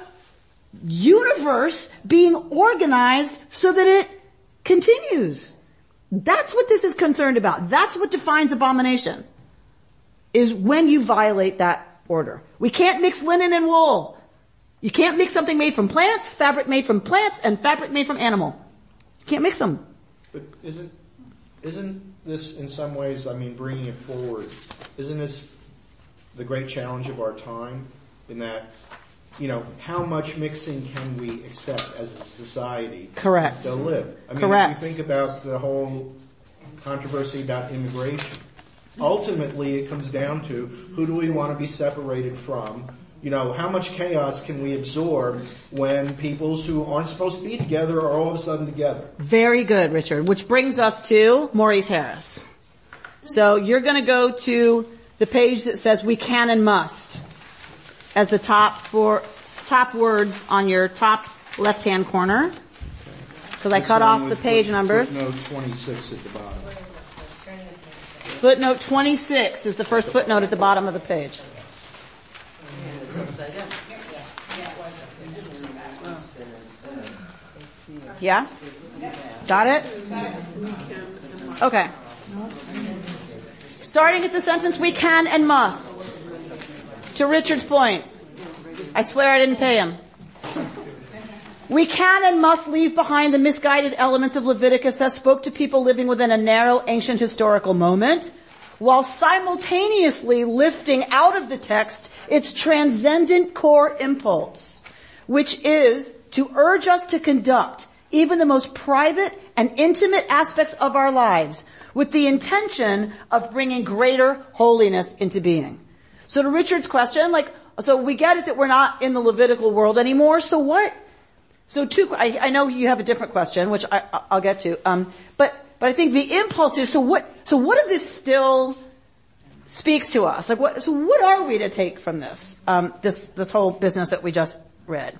S2: universe being organized so that it continues. That's what this is concerned about. That's what defines abomination. Is when you violate that order. We can't mix linen and wool. You can't mix something made from plants, fabric made from plants, and fabric made from animal. You can't mix them.
S4: But isn't isn't this in some ways? I mean, bringing it forward, isn't this the great challenge of our time? In that, you know, how much mixing can we accept as a society?
S2: Correct.
S4: And still live. I mean,
S2: Correct.
S4: if you think about the whole controversy about immigration, ultimately it comes down to who do we want to be separated from? You know, how much chaos can we absorb when peoples who aren't supposed to be together are all of a sudden together?
S2: Very good, Richard. Which brings us to Maurice Harris. So you're going to go to the page that says "we can and must" as the top four top words on your top left-hand corner. Because I cut off the page
S4: foot-
S2: numbers.
S4: Footnote 26 at the bottom.
S2: Footnote 26 is the first footnote at the bottom of the page. Yeah? Got it? Okay. Starting at the sentence, we can and must. To Richard's point. I swear I didn't pay him. We can and must leave behind the misguided elements of Leviticus that spoke to people living within a narrow ancient historical moment, while simultaneously lifting out of the text its transcendent core impulse, which is to urge us to conduct even the most private and intimate aspects of our lives with the intention of bringing greater holiness into being. So to Richard's question, like, so we get it that we're not in the Levitical world anymore, so what? So two, I, I know you have a different question, which I, I'll get to. Um, but, I think the impulse is, so what, so what if this still speaks to us? Like what, so what are we to take from this? Um, this, this whole business that we just read.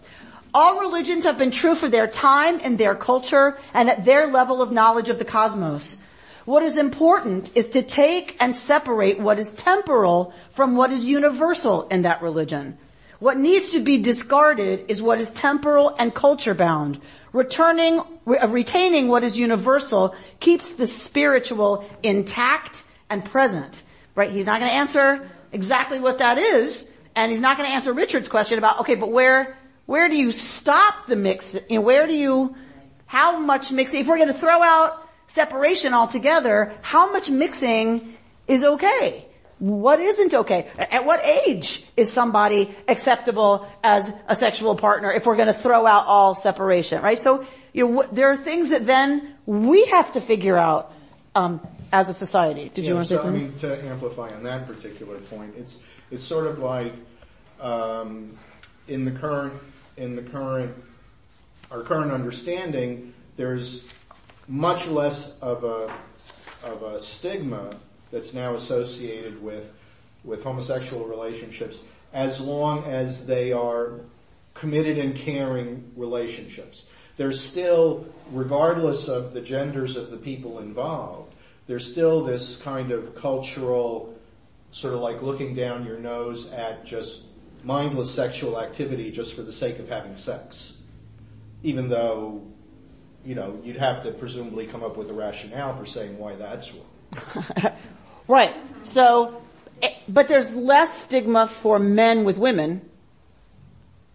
S2: All religions have been true for their time and their culture and at their level of knowledge of the cosmos. What is important is to take and separate what is temporal from what is universal in that religion. What needs to be discarded is what is temporal and culture bound. Returning, uh, retaining what is universal keeps the spiritual intact and present. Right? He's not going to answer exactly what that is, and he's not going to answer Richard's question about, okay, but where, where do you stop the mix? You know, where do you, how much mixing, if we're going to throw out separation altogether, how much mixing is okay? What isn't okay? At what age is somebody acceptable as a sexual partner if we're going to throw out all separation, right? So, you know, there are things that then we have to figure out um, as a society. Did
S4: yeah,
S2: you want to
S4: so,
S2: say something?
S4: I mean, to amplify on that particular point, it's it's sort of like um, in the current in the current our current understanding, there's much less of a of a stigma that's now associated with with homosexual relationships as long as they are committed and caring relationships. There's still, regardless of the genders of the people involved, there's still this kind of cultural, sort of like looking down your nose at just mindless sexual activity just for the sake of having sex. Even though, you know, you'd have to presumably come up with a rationale for saying why that's wrong.
S2: Right. So, eh, but there's less stigma for men with women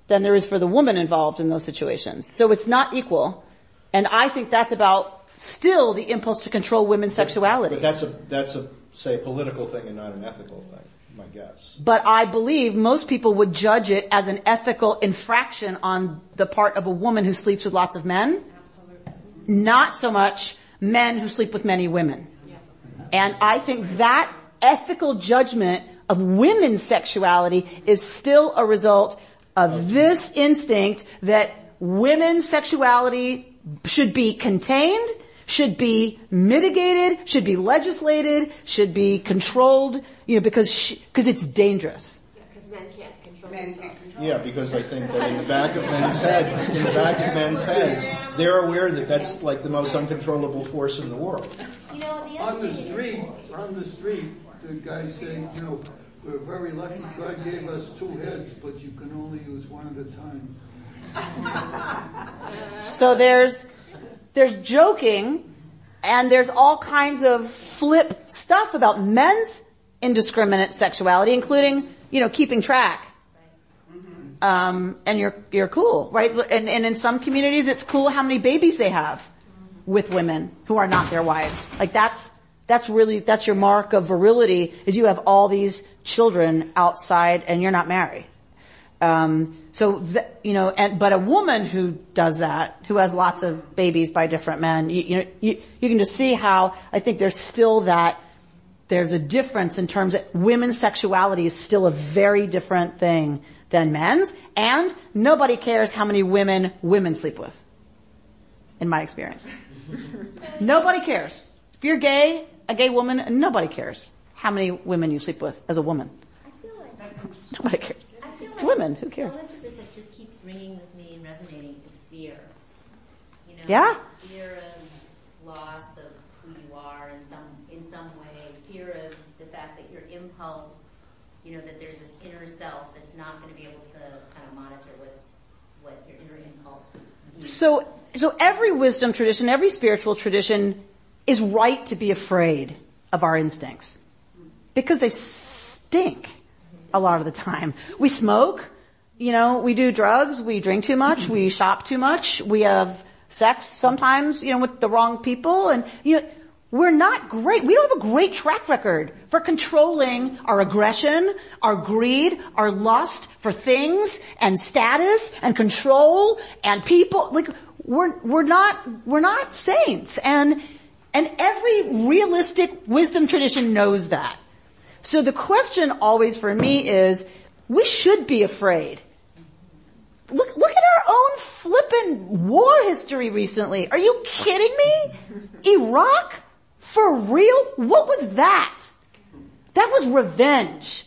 S2: than there is for the woman involved in those situations. So it's not equal. And I think that's about still the impulse to control women's sexuality.
S4: But that's a, that's a, say, a political thing and not an ethical thing, my guess.
S2: But I believe most people would judge it as an ethical infraction on the part of a woman who sleeps with lots of men. Absolutely. Not so much men who sleep with many women. And I think that ethical judgment of women's sexuality is still a result of this instinct that women's sexuality should be contained, should be mitigated, should be legislated, should be controlled, you know, because because it's dangerous.
S7: Yeah, because men can't control themselves.
S4: Yeah, because I think that in the back of men's heads, in the back of men's heads, they're aware that that's like the most uncontrollable force in the world.
S5: You know, the
S9: On the street,
S5: is,
S9: on the street, the guy saying, you know, we're very lucky God gave us two heads, but you can only use one at a time.
S2: So there's, there's joking and there's all kinds of flip stuff about men's indiscriminate sexuality, including, you know, keeping track. Um, and you're, you're cool, right? And, and in some communities it's cool how many babies they have with women who are not their wives. Like that's, that's really, that's your mark of virility is you have all these children outside and you're not married. Um, so, th- you know, and, but a woman who does that, who has lots of babies by different men, you, you know, you, you can just see how I think there's still that, there's a difference in terms of women's sexuality is still a very different thing than men's, and nobody cares how many women women sleep with. In my experience. nobody cares. If you're gay, a gay woman, nobody cares how many women you sleep with as a woman.
S5: I feel like
S2: Nobody cares.
S5: I feel
S2: It's
S5: like
S2: women, who cares?
S5: So much of this that just keeps ringing with me and resonating is fear. You know,
S2: Yeah.
S5: Fear of loss of who you are in some in some way. Fear of the fact that your impulse, you know, that there's this inner self that's not going to be able to kind of monitor what's what your inner impulse. Needs.
S2: So, so every wisdom tradition, every spiritual tradition is right to be afraid of our instincts. Because they stink a lot of the time. We smoke, you know, we do drugs, we drink too much, we mm-hmm. shop too much, we have sex sometimes, you know, with the wrong people and, you know, we're not great. We don't have a great track record for controlling our aggression, our greed, our lust for things and status and control and people. Like, we're, we're not, we're not saints. And, and every realistic wisdom tradition knows that. So the question always for me is, we should be afraid Look, look at our own flippin' war history recently. Are you kidding me? Iraq? For real? What was that? That was revenge.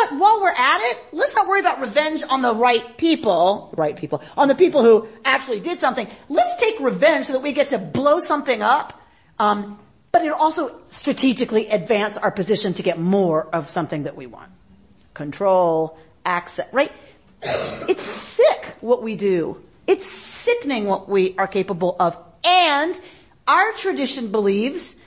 S2: But while we're at it, let's not worry about revenge on the right people, right people, on the people who actually did something. Let's take revenge so that we get to blow something up. Um, but it'll also strategically advance our position to get more of something that we want. Control, access, right? It's sick what we do. It's sickening what we are capable of. And our tradition believes,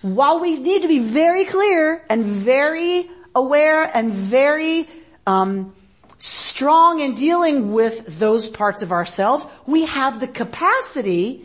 S2: while we need to be very clear and very aware and very um, strong in dealing with those parts of ourselves, we have the capacity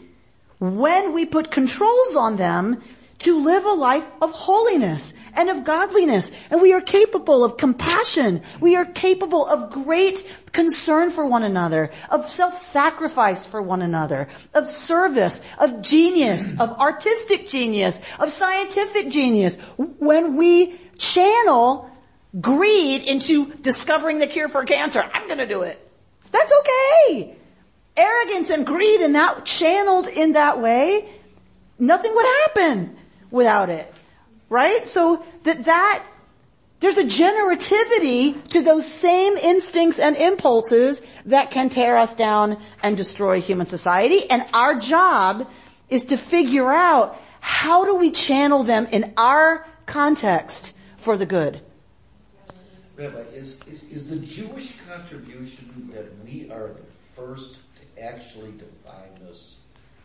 S2: when we put controls on them to live a life of holiness and of godliness. And we are capable of compassion. We are capable of great concern for one another, of self-sacrifice for one another, of service, of genius, of artistic genius, of scientific genius. When we channel greed into discovering the cure for cancer, I'm gonna do it. That's okay. Arrogance and greed in that, channeled in that way, nothing would happen without it. Right? So that that, there's a generativity to those same instincts and impulses that can tear us down and destroy human society. And our job is to figure out how do we channel them in our context for the good.
S12: Rabbi, is, is, is the Jewish contribution that we are the first to actually define this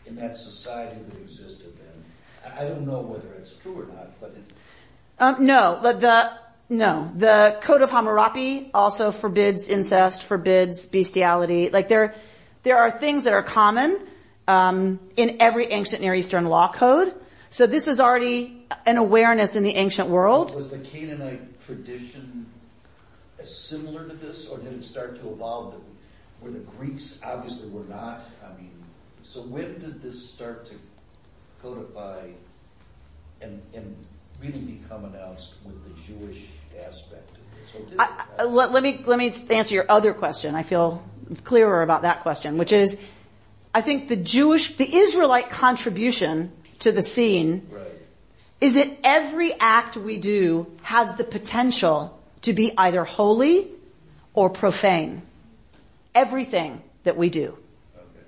S12: in that society that existed then? I, I don't know whether it's true or not, but it,
S2: Um, no, the, the no, the Code of Hammurabi also forbids incest, forbids bestiality. Like there, there are things that are common um, in every ancient Near Eastern law code. So this is already an awareness in the ancient world.
S12: was the Canaanite tradition similar to this, or did it start to evolve? Where the Greeks obviously were not. I mean, so when did this start to codify and and really become announced with the Jewish aspect of this?
S2: I,
S12: it?
S2: I- let, let me let me answer your other question. I feel clearer about that question, which is, I think the Jewish, the Israelite contribution to the scene
S12: right.
S2: is that every act we do has the potential to be either holy or profane. Everything that we do.
S12: Okay.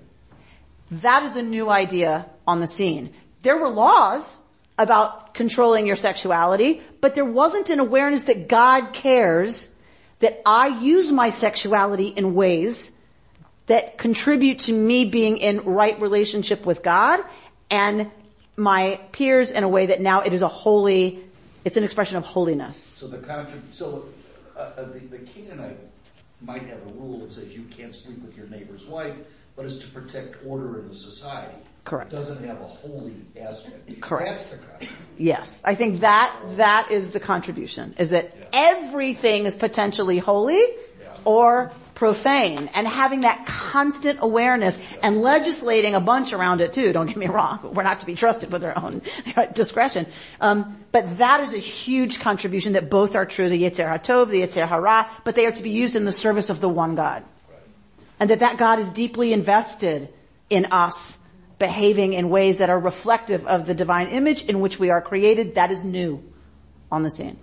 S2: That is a new idea on the scene. There were laws about controlling your sexuality, but there wasn't an awareness that God cares that I use my sexuality in ways that contribute to me being in right relationship with God and my peers in a way that now it is a holy, it's an expression of holiness.
S12: So the contra- so uh, uh, the, the Canaanite might have a rule that says you can't sleep with your neighbor's wife, but it's to protect order in the society.
S2: Correct.
S12: It doesn't have a holy aspect.
S2: Correct.
S12: That's the contribution.
S2: Yes, I think that that is the contribution. Is that everything is potentially holy or profane, and having that constant awareness and legislating a bunch around it too. Don't get me wrong; we're not to be trusted with our own discretion. Um, but that is a huge contribution that both are true: the Yetzer Hatov, the Yetzer Hara, but they are to be used in the service of the one God, and that that God is deeply invested in us behaving in ways that are reflective of the divine image in which we are created. That is new on the scene.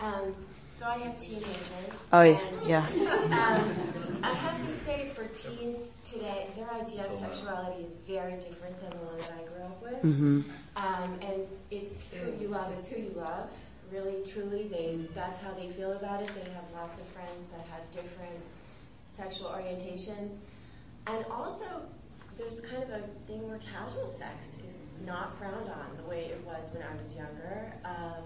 S13: Um, so I have teenagers.
S2: Oh, yeah, yeah.
S13: Um, I have to say, for teens today, their idea of sexuality is very different than the one that I grew up with.
S2: Mm-hmm.
S13: Um, and it's who you love is who you love. Really, truly, they that's how they feel about it. They have lots of friends that have different sexual orientations, and also there's kind of a thing where casual sex is not frowned on the way it was when I was younger. Um,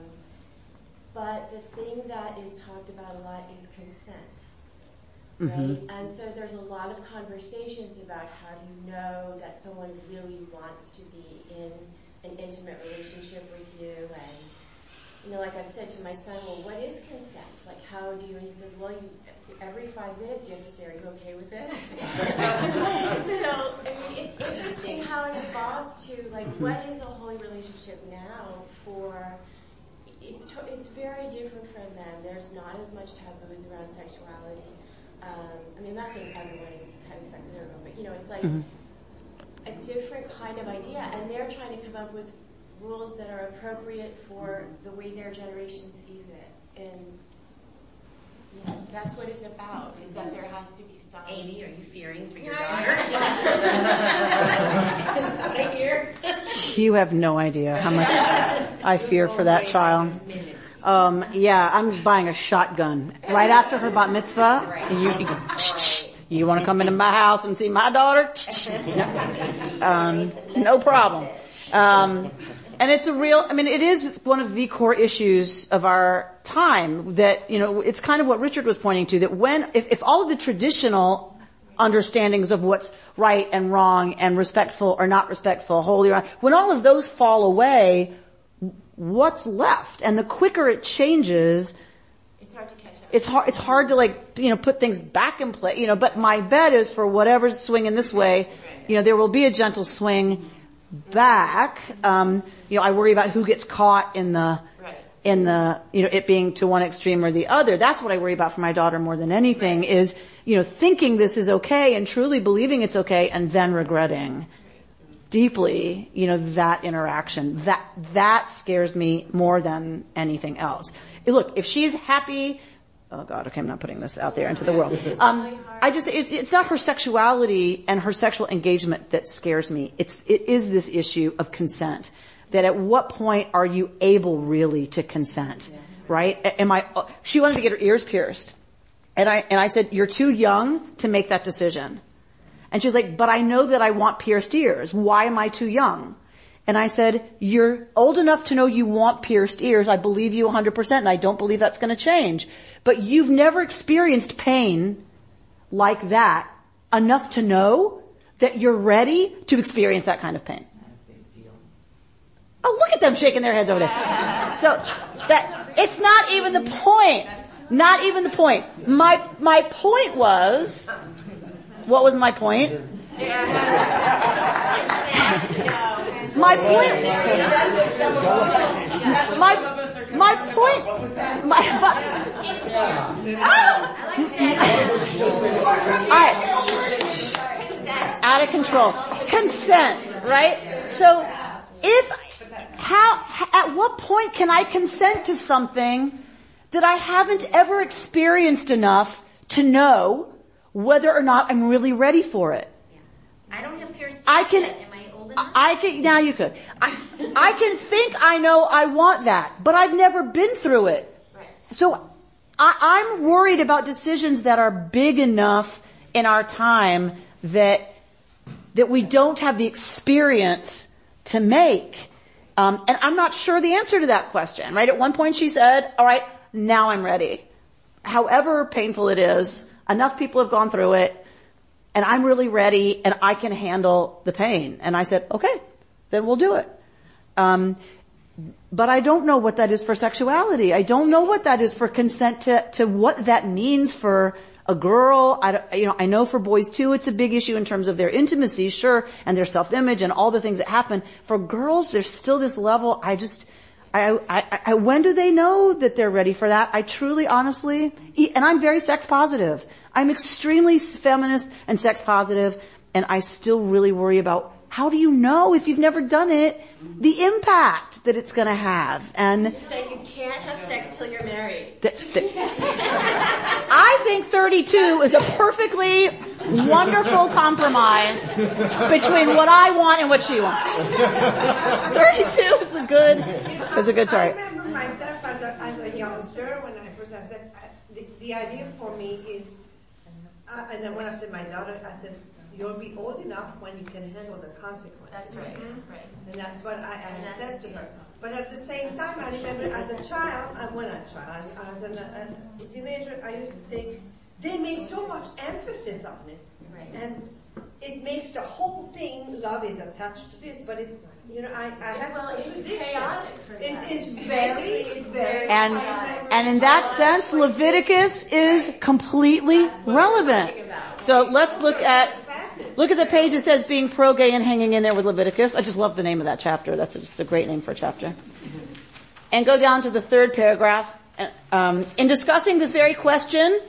S13: but the thing that is talked about a lot is consent. Right?
S2: Mhm.
S13: And so there's a lot of conversations about how do you know that someone really wants to be in an intimate relationship with you and you know, like I've said to my son, well, what is consent? Like, how do you, and he says, well, you, every five minutes you have to say, are you okay with this? so, I mean, it's interesting how it evolves to, like, what is a holy relationship now for, it's, it's very different from then. There's not as much taboos around sexuality. Um, I mean, I'm not saying everyone is having sex with everyone, but you know, it's like
S2: Mhm.
S13: a different kind of idea, and they're trying to come up with rules that are appropriate for the way their generation sees it, and you know, that's what it's about. Is that there has to be some.
S5: Amy, are you fearing for your daughter? Is that I?
S2: You have no idea how much I fear for that child. Um, yeah, I'm buying a shotgun right after her bat mitzvah. You, you, you want to come into my house and see my daughter? No, um, no problem. Um, and it's a real, I mean, it is one of the core issues of our time that, you know, it's kind of what Richard was pointing to, that when, if, if all of the traditional understandings of what's right and wrong and respectful or not respectful, holy or when all of those fall away, what's left? And the quicker it changes,
S13: It's hard to catch up.
S2: it's hard, it's hard to like, you know, put things back in place, you know, but my bet is for whatever's swinging this way, you know, there will be a gentle swing back. Um, you know, I worry about who gets caught in the, in the, you know, it being to one extreme or the other. That's what I worry about for my daughter more than anything is, you know, thinking this is okay and truly believing it's okay and then regretting deeply, you know, that interaction. That, that scares me more than anything else. Look, if she's happy, oh god, okay, I'm not putting this out there into the world. Um, I just, it's, it's not her sexuality and her sexual engagement that scares me. It's, it is this issue of consent. That at what point are you able really to consent? Right? A- Am I, uh, she wanted to get her ears pierced. And I, and I said, you're too young to make that decision. And she's like, but I know that I want pierced ears. Why am I too young? And I said, you're old enough to know you want pierced ears. I believe you 100% and I don't believe that's going to change. But you've never experienced pain like that enough to know that you're ready to experience that kind of pain. Oh, look at them shaking their heads over there. So that, it's not even the point. Not even the point. My, my point was, what was my point? My point, my, my point, my, my Alright. Out of control. Consent, right? So, if, how, at what point can I consent to something that I haven't ever experienced enough to know whether or not I'm really ready for it?
S5: I don't have
S2: I can,
S5: yet. Am I old enough?
S2: I can, now you could. I, I can think I know I want that, but I've never been through it. So I, I'm worried about decisions that are big enough in our time that, that we don't have the experience to make. Um, and I'm not sure the answer to that question, right? At one point she said, all right, now I'm ready. However painful it is, enough people have gone through it, and I'm really ready and I can handle the pain. And I said, okay, then we'll do it. Um, but I don't know what that is for sexuality. I don't know what that is for consent to, to what that means for a girl. I, you know, I know for boys too, it's a big issue in terms of their intimacy, sure, and their self-image and all the things that happen. For girls, there's still this level, I just, I, I, I, when do they know that they're ready for that? I truly, honestly, and I'm very sex positive. I'm extremely feminist and sex positive, and I still really worry about how do you know if you've never done it, the impact that it's gonna have. And
S13: Just say you can't have sex till you're married.
S2: th- th- I think 32 is a perfectly wonderful compromise between what I want and what she wants. 32 is a good, is a good target.
S10: I remember myself as a, as a youngster when I first I said, the, the idea for me is, uh, and then when I said my daughter, I said, you'll be old enough when you can handle the consequences.
S13: That's right, right.
S10: And that's what I, I
S13: that's
S10: said to her. But at the same time, I remember as a child, uh, when I child, as an, a, a teenager, I used to think they make so much emphasis on it, and it makes the whole thing. Love is attached to this, but it, you know, I, I had
S13: Well, it's chaotic for
S10: It
S13: them.
S10: is very,
S13: it's
S10: very.
S2: And,
S10: I
S2: and in that sense, Leviticus is completely relevant. So let's look at, look at the page that says being pro-gay and hanging in there with Leviticus. I just love the name of that chapter. That's just a great name for a chapter. And go down to the third paragraph. Um, in discussing this very question,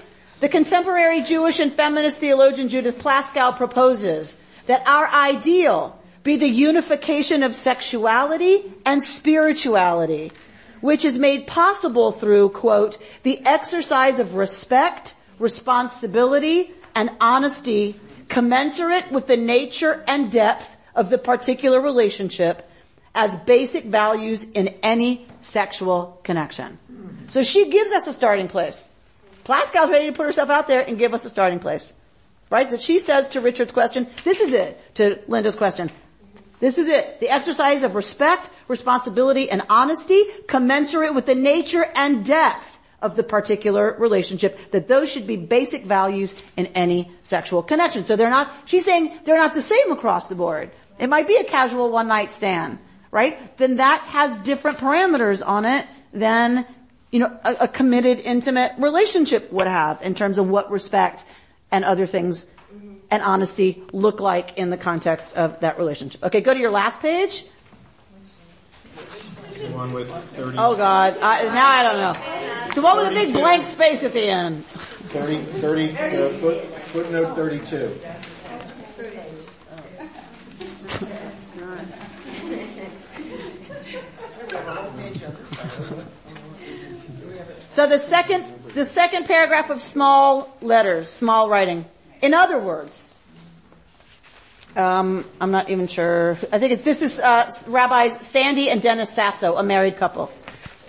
S2: The contemporary Jewish and feminist theologian Judith Plaskow proposes that our ideal be the unification of sexuality and spirituality, which is made possible through, quote, the exercise of respect, responsibility, and honesty commensurate with the nature and depth of the particular relationship as basic values in any sexual connection. So she gives us a starting place. Plaskow's ready to put herself out there and give us a starting place. Right? That she says to Richard's question, this is it, to Linda's question. This is it. The exercise of respect, responsibility, and honesty commensurate with the nature and depth of the particular relationship, that those should be basic values in any sexual connection. So they're not, she's saying they're not the same across the board. It might be a casual one night stand, right? Then that has different parameters on it than, you know, a, a committed, intimate relationship would have in terms of what respect and other things and honesty look like in the context of that relationship. Okay, go to your last page.
S4: The one with 30.
S2: Oh God, I, now I don't know. The one with the big
S4: 32.
S2: blank space at the end.
S4: 30, 30, uh, foot, footnote 32.
S2: So the second, the second paragraph of small letters, small writing. In other words, um, I'm not even sure. I think this is uh, Rabbis Sandy and Dennis Sasso, a married couple.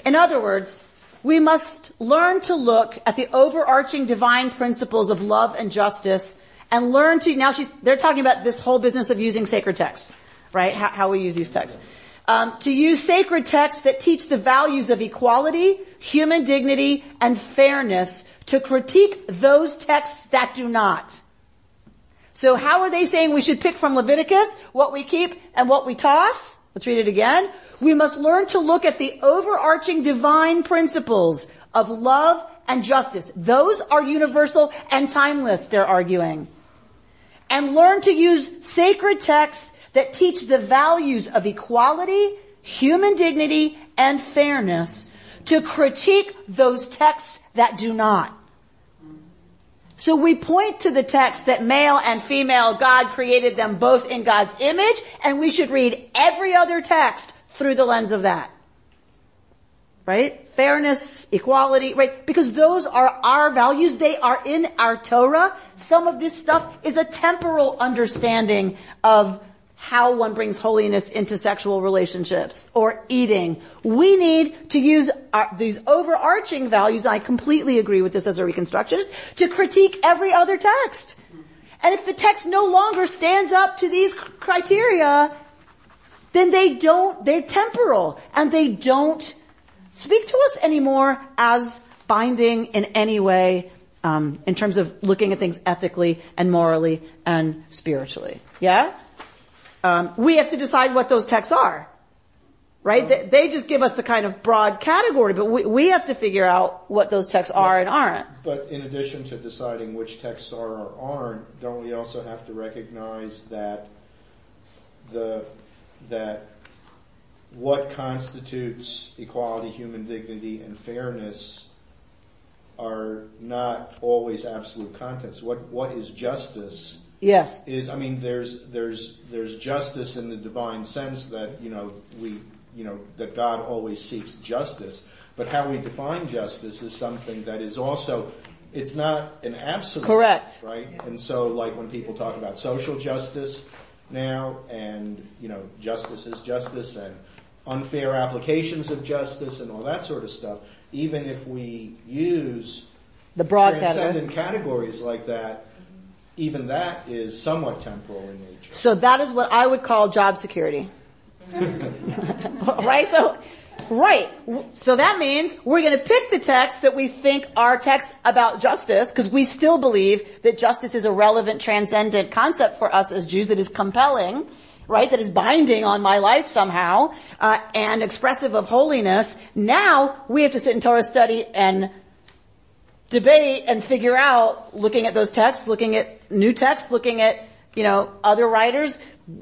S2: In other words, we must learn to look at the overarching divine principles of love and justice and learn to, now she's, they're talking about this whole business of using sacred texts, right? How, how we use these texts. Um, to use sacred texts that teach the values of equality, human dignity, and fairness to critique those texts that do not. So how are they saying we should pick from Leviticus what we keep and what we toss? Let's read it again. We must learn to look at the overarching divine principles of love and justice. Those are universal and timeless, they're arguing. And learn to use sacred texts that teach the values of equality, human dignity, and fairness to critique those texts that do not. So we point to the text that male and female, God created them both in God's image, and we should read every other text through the lens of that. Right? Fairness, equality, right? Because those are our values. They are in our Torah. Some of this stuff is a temporal understanding of how one brings holiness into sexual relationships or eating. We need to use our, these overarching values, and I completely agree with this as a reconstructionist, to critique every other text. And if the text no longer stands up to these criteria, then they don't, they're temporal and they don't speak to us anymore as binding in any way um, in terms of looking at things ethically and morally and spiritually. Yeah? Um, we have to decide what those texts are. Right? They, they just give us the kind of broad category, but we, we have to figure out what those texts are and aren't.
S4: But in addition to deciding which texts are or aren't, don't we also have to recognize that the that what constitutes equality, human dignity, and fairness are not always absolute contents. What what is justice?
S2: Yes.
S4: Is I mean there's there's there's justice in the divine sense that you know we you know that God always seeks justice, but how we define justice is something that is also it's not an absolute
S2: Correct.
S4: right? And so like when people talk about social justice now and you know justice is justice and unfair applications of justice and all that sort of stuff, even if we use
S2: The broad
S4: transcendent categories like that, even that is somewhat temporal in nature.
S2: So that is what I would call job security. right? So, right. So that means we're going to pick the texts that we think are texts about justice because we still believe that justice is a relevant transcendent concept for us as Jews that is compelling. Right, that is binding on my life somehow, uh, and expressive of holiness. Now we have to sit in Torah study and debate and figure out, looking at those texts, looking at new texts, looking at, you know, other writers,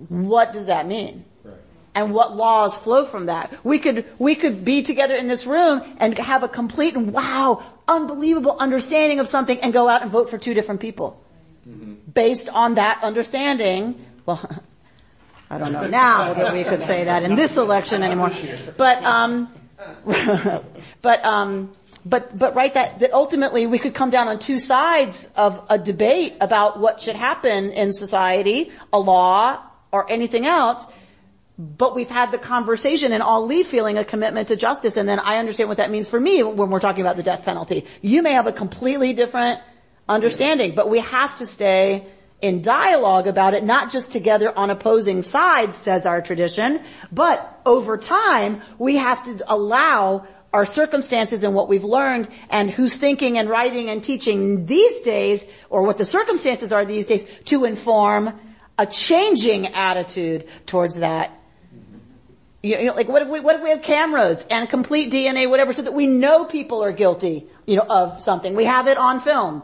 S2: what does that mean?
S4: Right.
S2: and what laws flow from that. We could, we could be together in this room and have a complete and wow, unbelievable understanding of something and go out and vote for two different people. Based on that understanding, well, I don't know now that we could say that in this election anymore. But, um, but, um, but, but right that, that ultimately we could come down on two sides of a debate about what should happen in society, a law, or anything else, but we've had the conversation and all leave feeling a commitment to justice and then I understand what that means for me when we're talking about the death penalty. You may have a completely different understanding, but we have to stay in dialogue about it, not just together on opposing sides, says our tradition, but over time, we have to allow our circumstances and what we've learned and who's thinking and writing and teaching these days, or what the circumstances are these days, to inform a changing attitude towards that. You know, like what if we, what if we have cameras and complete DNA, whatever, so that we know people are guilty, you know, of something. We have it on film.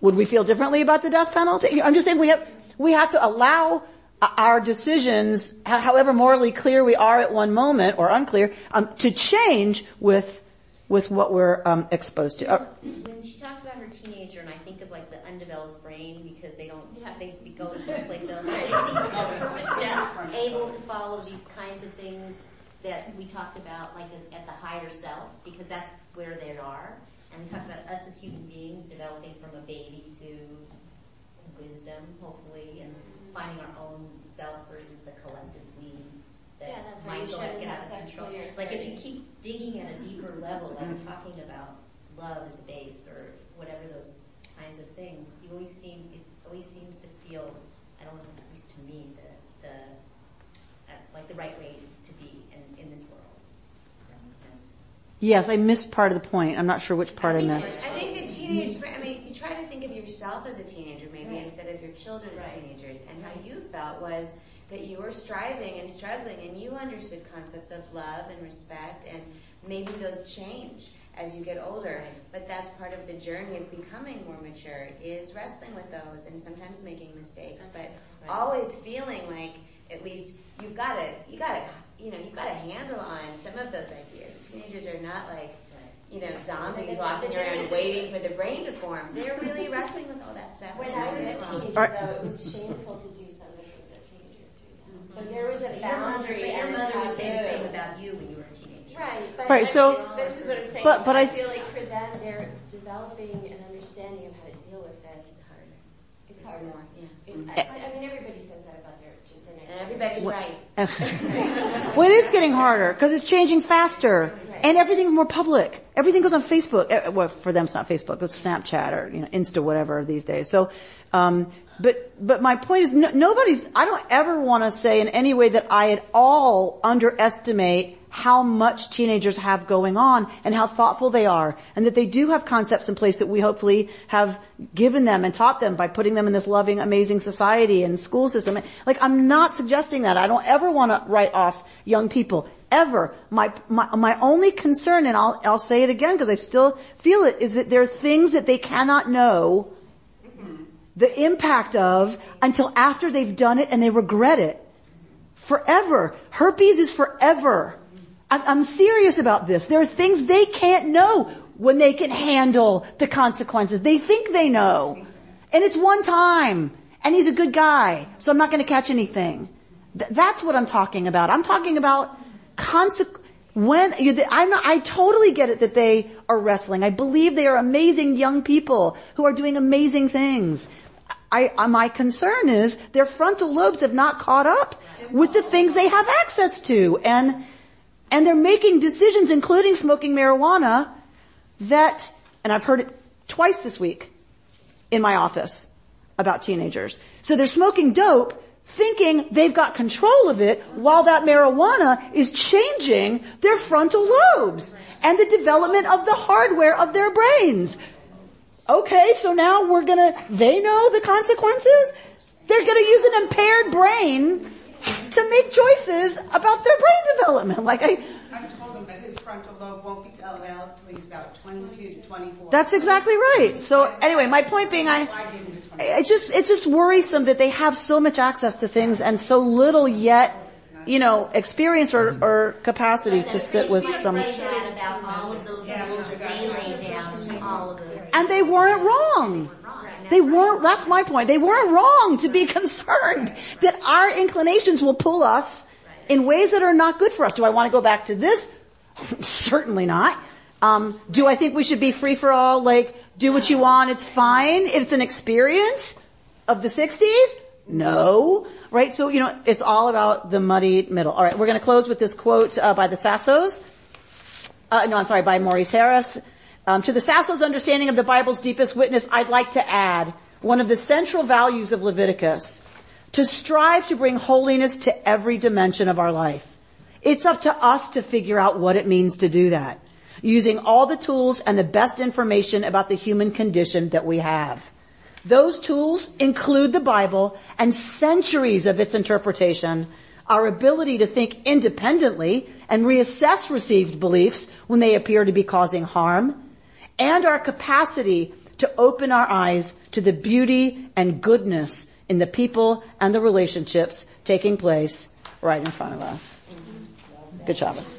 S2: Would we feel differently about the death penalty? I'm just saying we have, we have to allow our decisions, however morally clear we are at one moment or unclear, um, to change with with what we're um, exposed to. Uh,
S5: when she talked about her teenager, and I think of like the undeveloped brain because they don't, they go to some place else. yeah, able to follow these kinds of things that we talked about, like at the higher self, because that's where they are. And we talked about us as human beings developing from a baby to wisdom, hopefully, and finding our own self versus the collective we that
S13: yeah, that's
S5: might go
S13: get
S5: out of control. Like if you keep digging at a deeper level, like mm-hmm. talking about love as a base or whatever those kinds of things, you always seem it always seems to feel I don't know, at least to me, the the uh, like the right way to be in, in this world.
S2: Yes, I missed part of the point. I'm not sure which part I, I missed.
S13: I think the teenage, I mean, you try to think of yourself as a teenager maybe right. instead of your children right. as teenagers. And how you felt was that you were striving and struggling and you understood concepts of love and respect and maybe those change as you get older. But that's part of the journey of becoming more mature is wrestling with those and sometimes making mistakes, but always feeling like at least you've got to, you got to, you know, you've got a handle on some of those ideas. Teenagers are not like, you know, zombies walking around waiting for the brain to form. They're really wrestling with all that stuff.
S7: When I was a teenager, though, it was shameful to do some of the things that teenagers do. Mm-hmm. So there was a boundary.
S5: But your mother would say the same about you when you were a teenager.
S13: Right.
S2: But right. So
S13: this is what I'm saying.
S2: But but
S13: I,
S2: I
S13: feel like for them, they're developing an understanding of how to deal with this.
S5: It's harder.
S13: It's harder.
S5: Yeah.
S13: It, mm-hmm. I, I mean, everybody says that about their
S5: and everybody's
S13: right.
S2: well, it is getting harder because it's changing faster, and everything's more public. Everything goes on Facebook. Eh, well, for them, it's not Facebook, it's Snapchat or you know Insta, whatever these days. So, um, but but my point is, no, nobody's. I don't ever want to say in any way that I at all underestimate how much teenagers have going on and how thoughtful they are and that they do have concepts in place that we hopefully have given them and taught them by putting them in this loving, amazing society and school system. Like I'm not suggesting that. I don't ever want to write off young people. Ever. My, my, my only concern, and I'll, I'll say it again because I still feel it, is that there are things that they cannot know the impact of until after they've done it and they regret it. Forever. Herpes is forever. I'm serious about this. There are things they can't know when they can handle the consequences. They think they know. And it's one time. And he's a good guy. So I'm not going to catch anything. Th- that's what I'm talking about. I'm talking about consequences. When you, I'm not, I totally get it that they are wrestling. I believe they are amazing young people who are doing amazing things. I, I, my concern is their frontal lobes have not caught up with the things they have access to, and and they're making decisions, including smoking marijuana, that, and I've heard it twice this week in my office about teenagers. So they're smoking dope thinking they've got control of it while that marijuana is changing their frontal lobes and the development of the hardware of their brains. Okay, so now we're gonna, they know the consequences? They're gonna use an impaired brain to make choices about their brain development. Like I,
S11: I told him that his frontal lobe won't be oh, developed until he's about 22 to 24.
S2: That's exactly right. So anyway, my point being, I, I just, it's just worrisome that they have so much access to things and so little yet you know, experience or, or capacity to sit with some,
S5: Say that about all of those rules that they laid down and all of those.
S2: and they weren't wrong. They weren't, that's my point. They weren't wrong to be concerned that our inclinations will pull us in ways that are not good for us. Do I want to go back to this? Certainly not. Um, do I think we should be free for all? Like, do what you want, it's fine. It's an experience of the 60s? No. Right? So, you know, it's all about the muddy middle. Alright, we're gonna close with this quote uh, by the Sassos. Uh, no, I'm sorry, by Maurice Harris. Um, to the Sassos understanding of the Bible's deepest witness, I'd like to add one of the central values of Leviticus, to strive to bring holiness to every dimension of our life. It's up to us to figure out what it means to do that, using all the tools and the best information about the human condition that we have. Those tools include the Bible and centuries of its interpretation, our ability to think independently and reassess received beliefs when they appear to be causing harm, and our capacity to open our eyes to the beauty and goodness in the people and the relationships taking place right in front of us. Good Shabbos.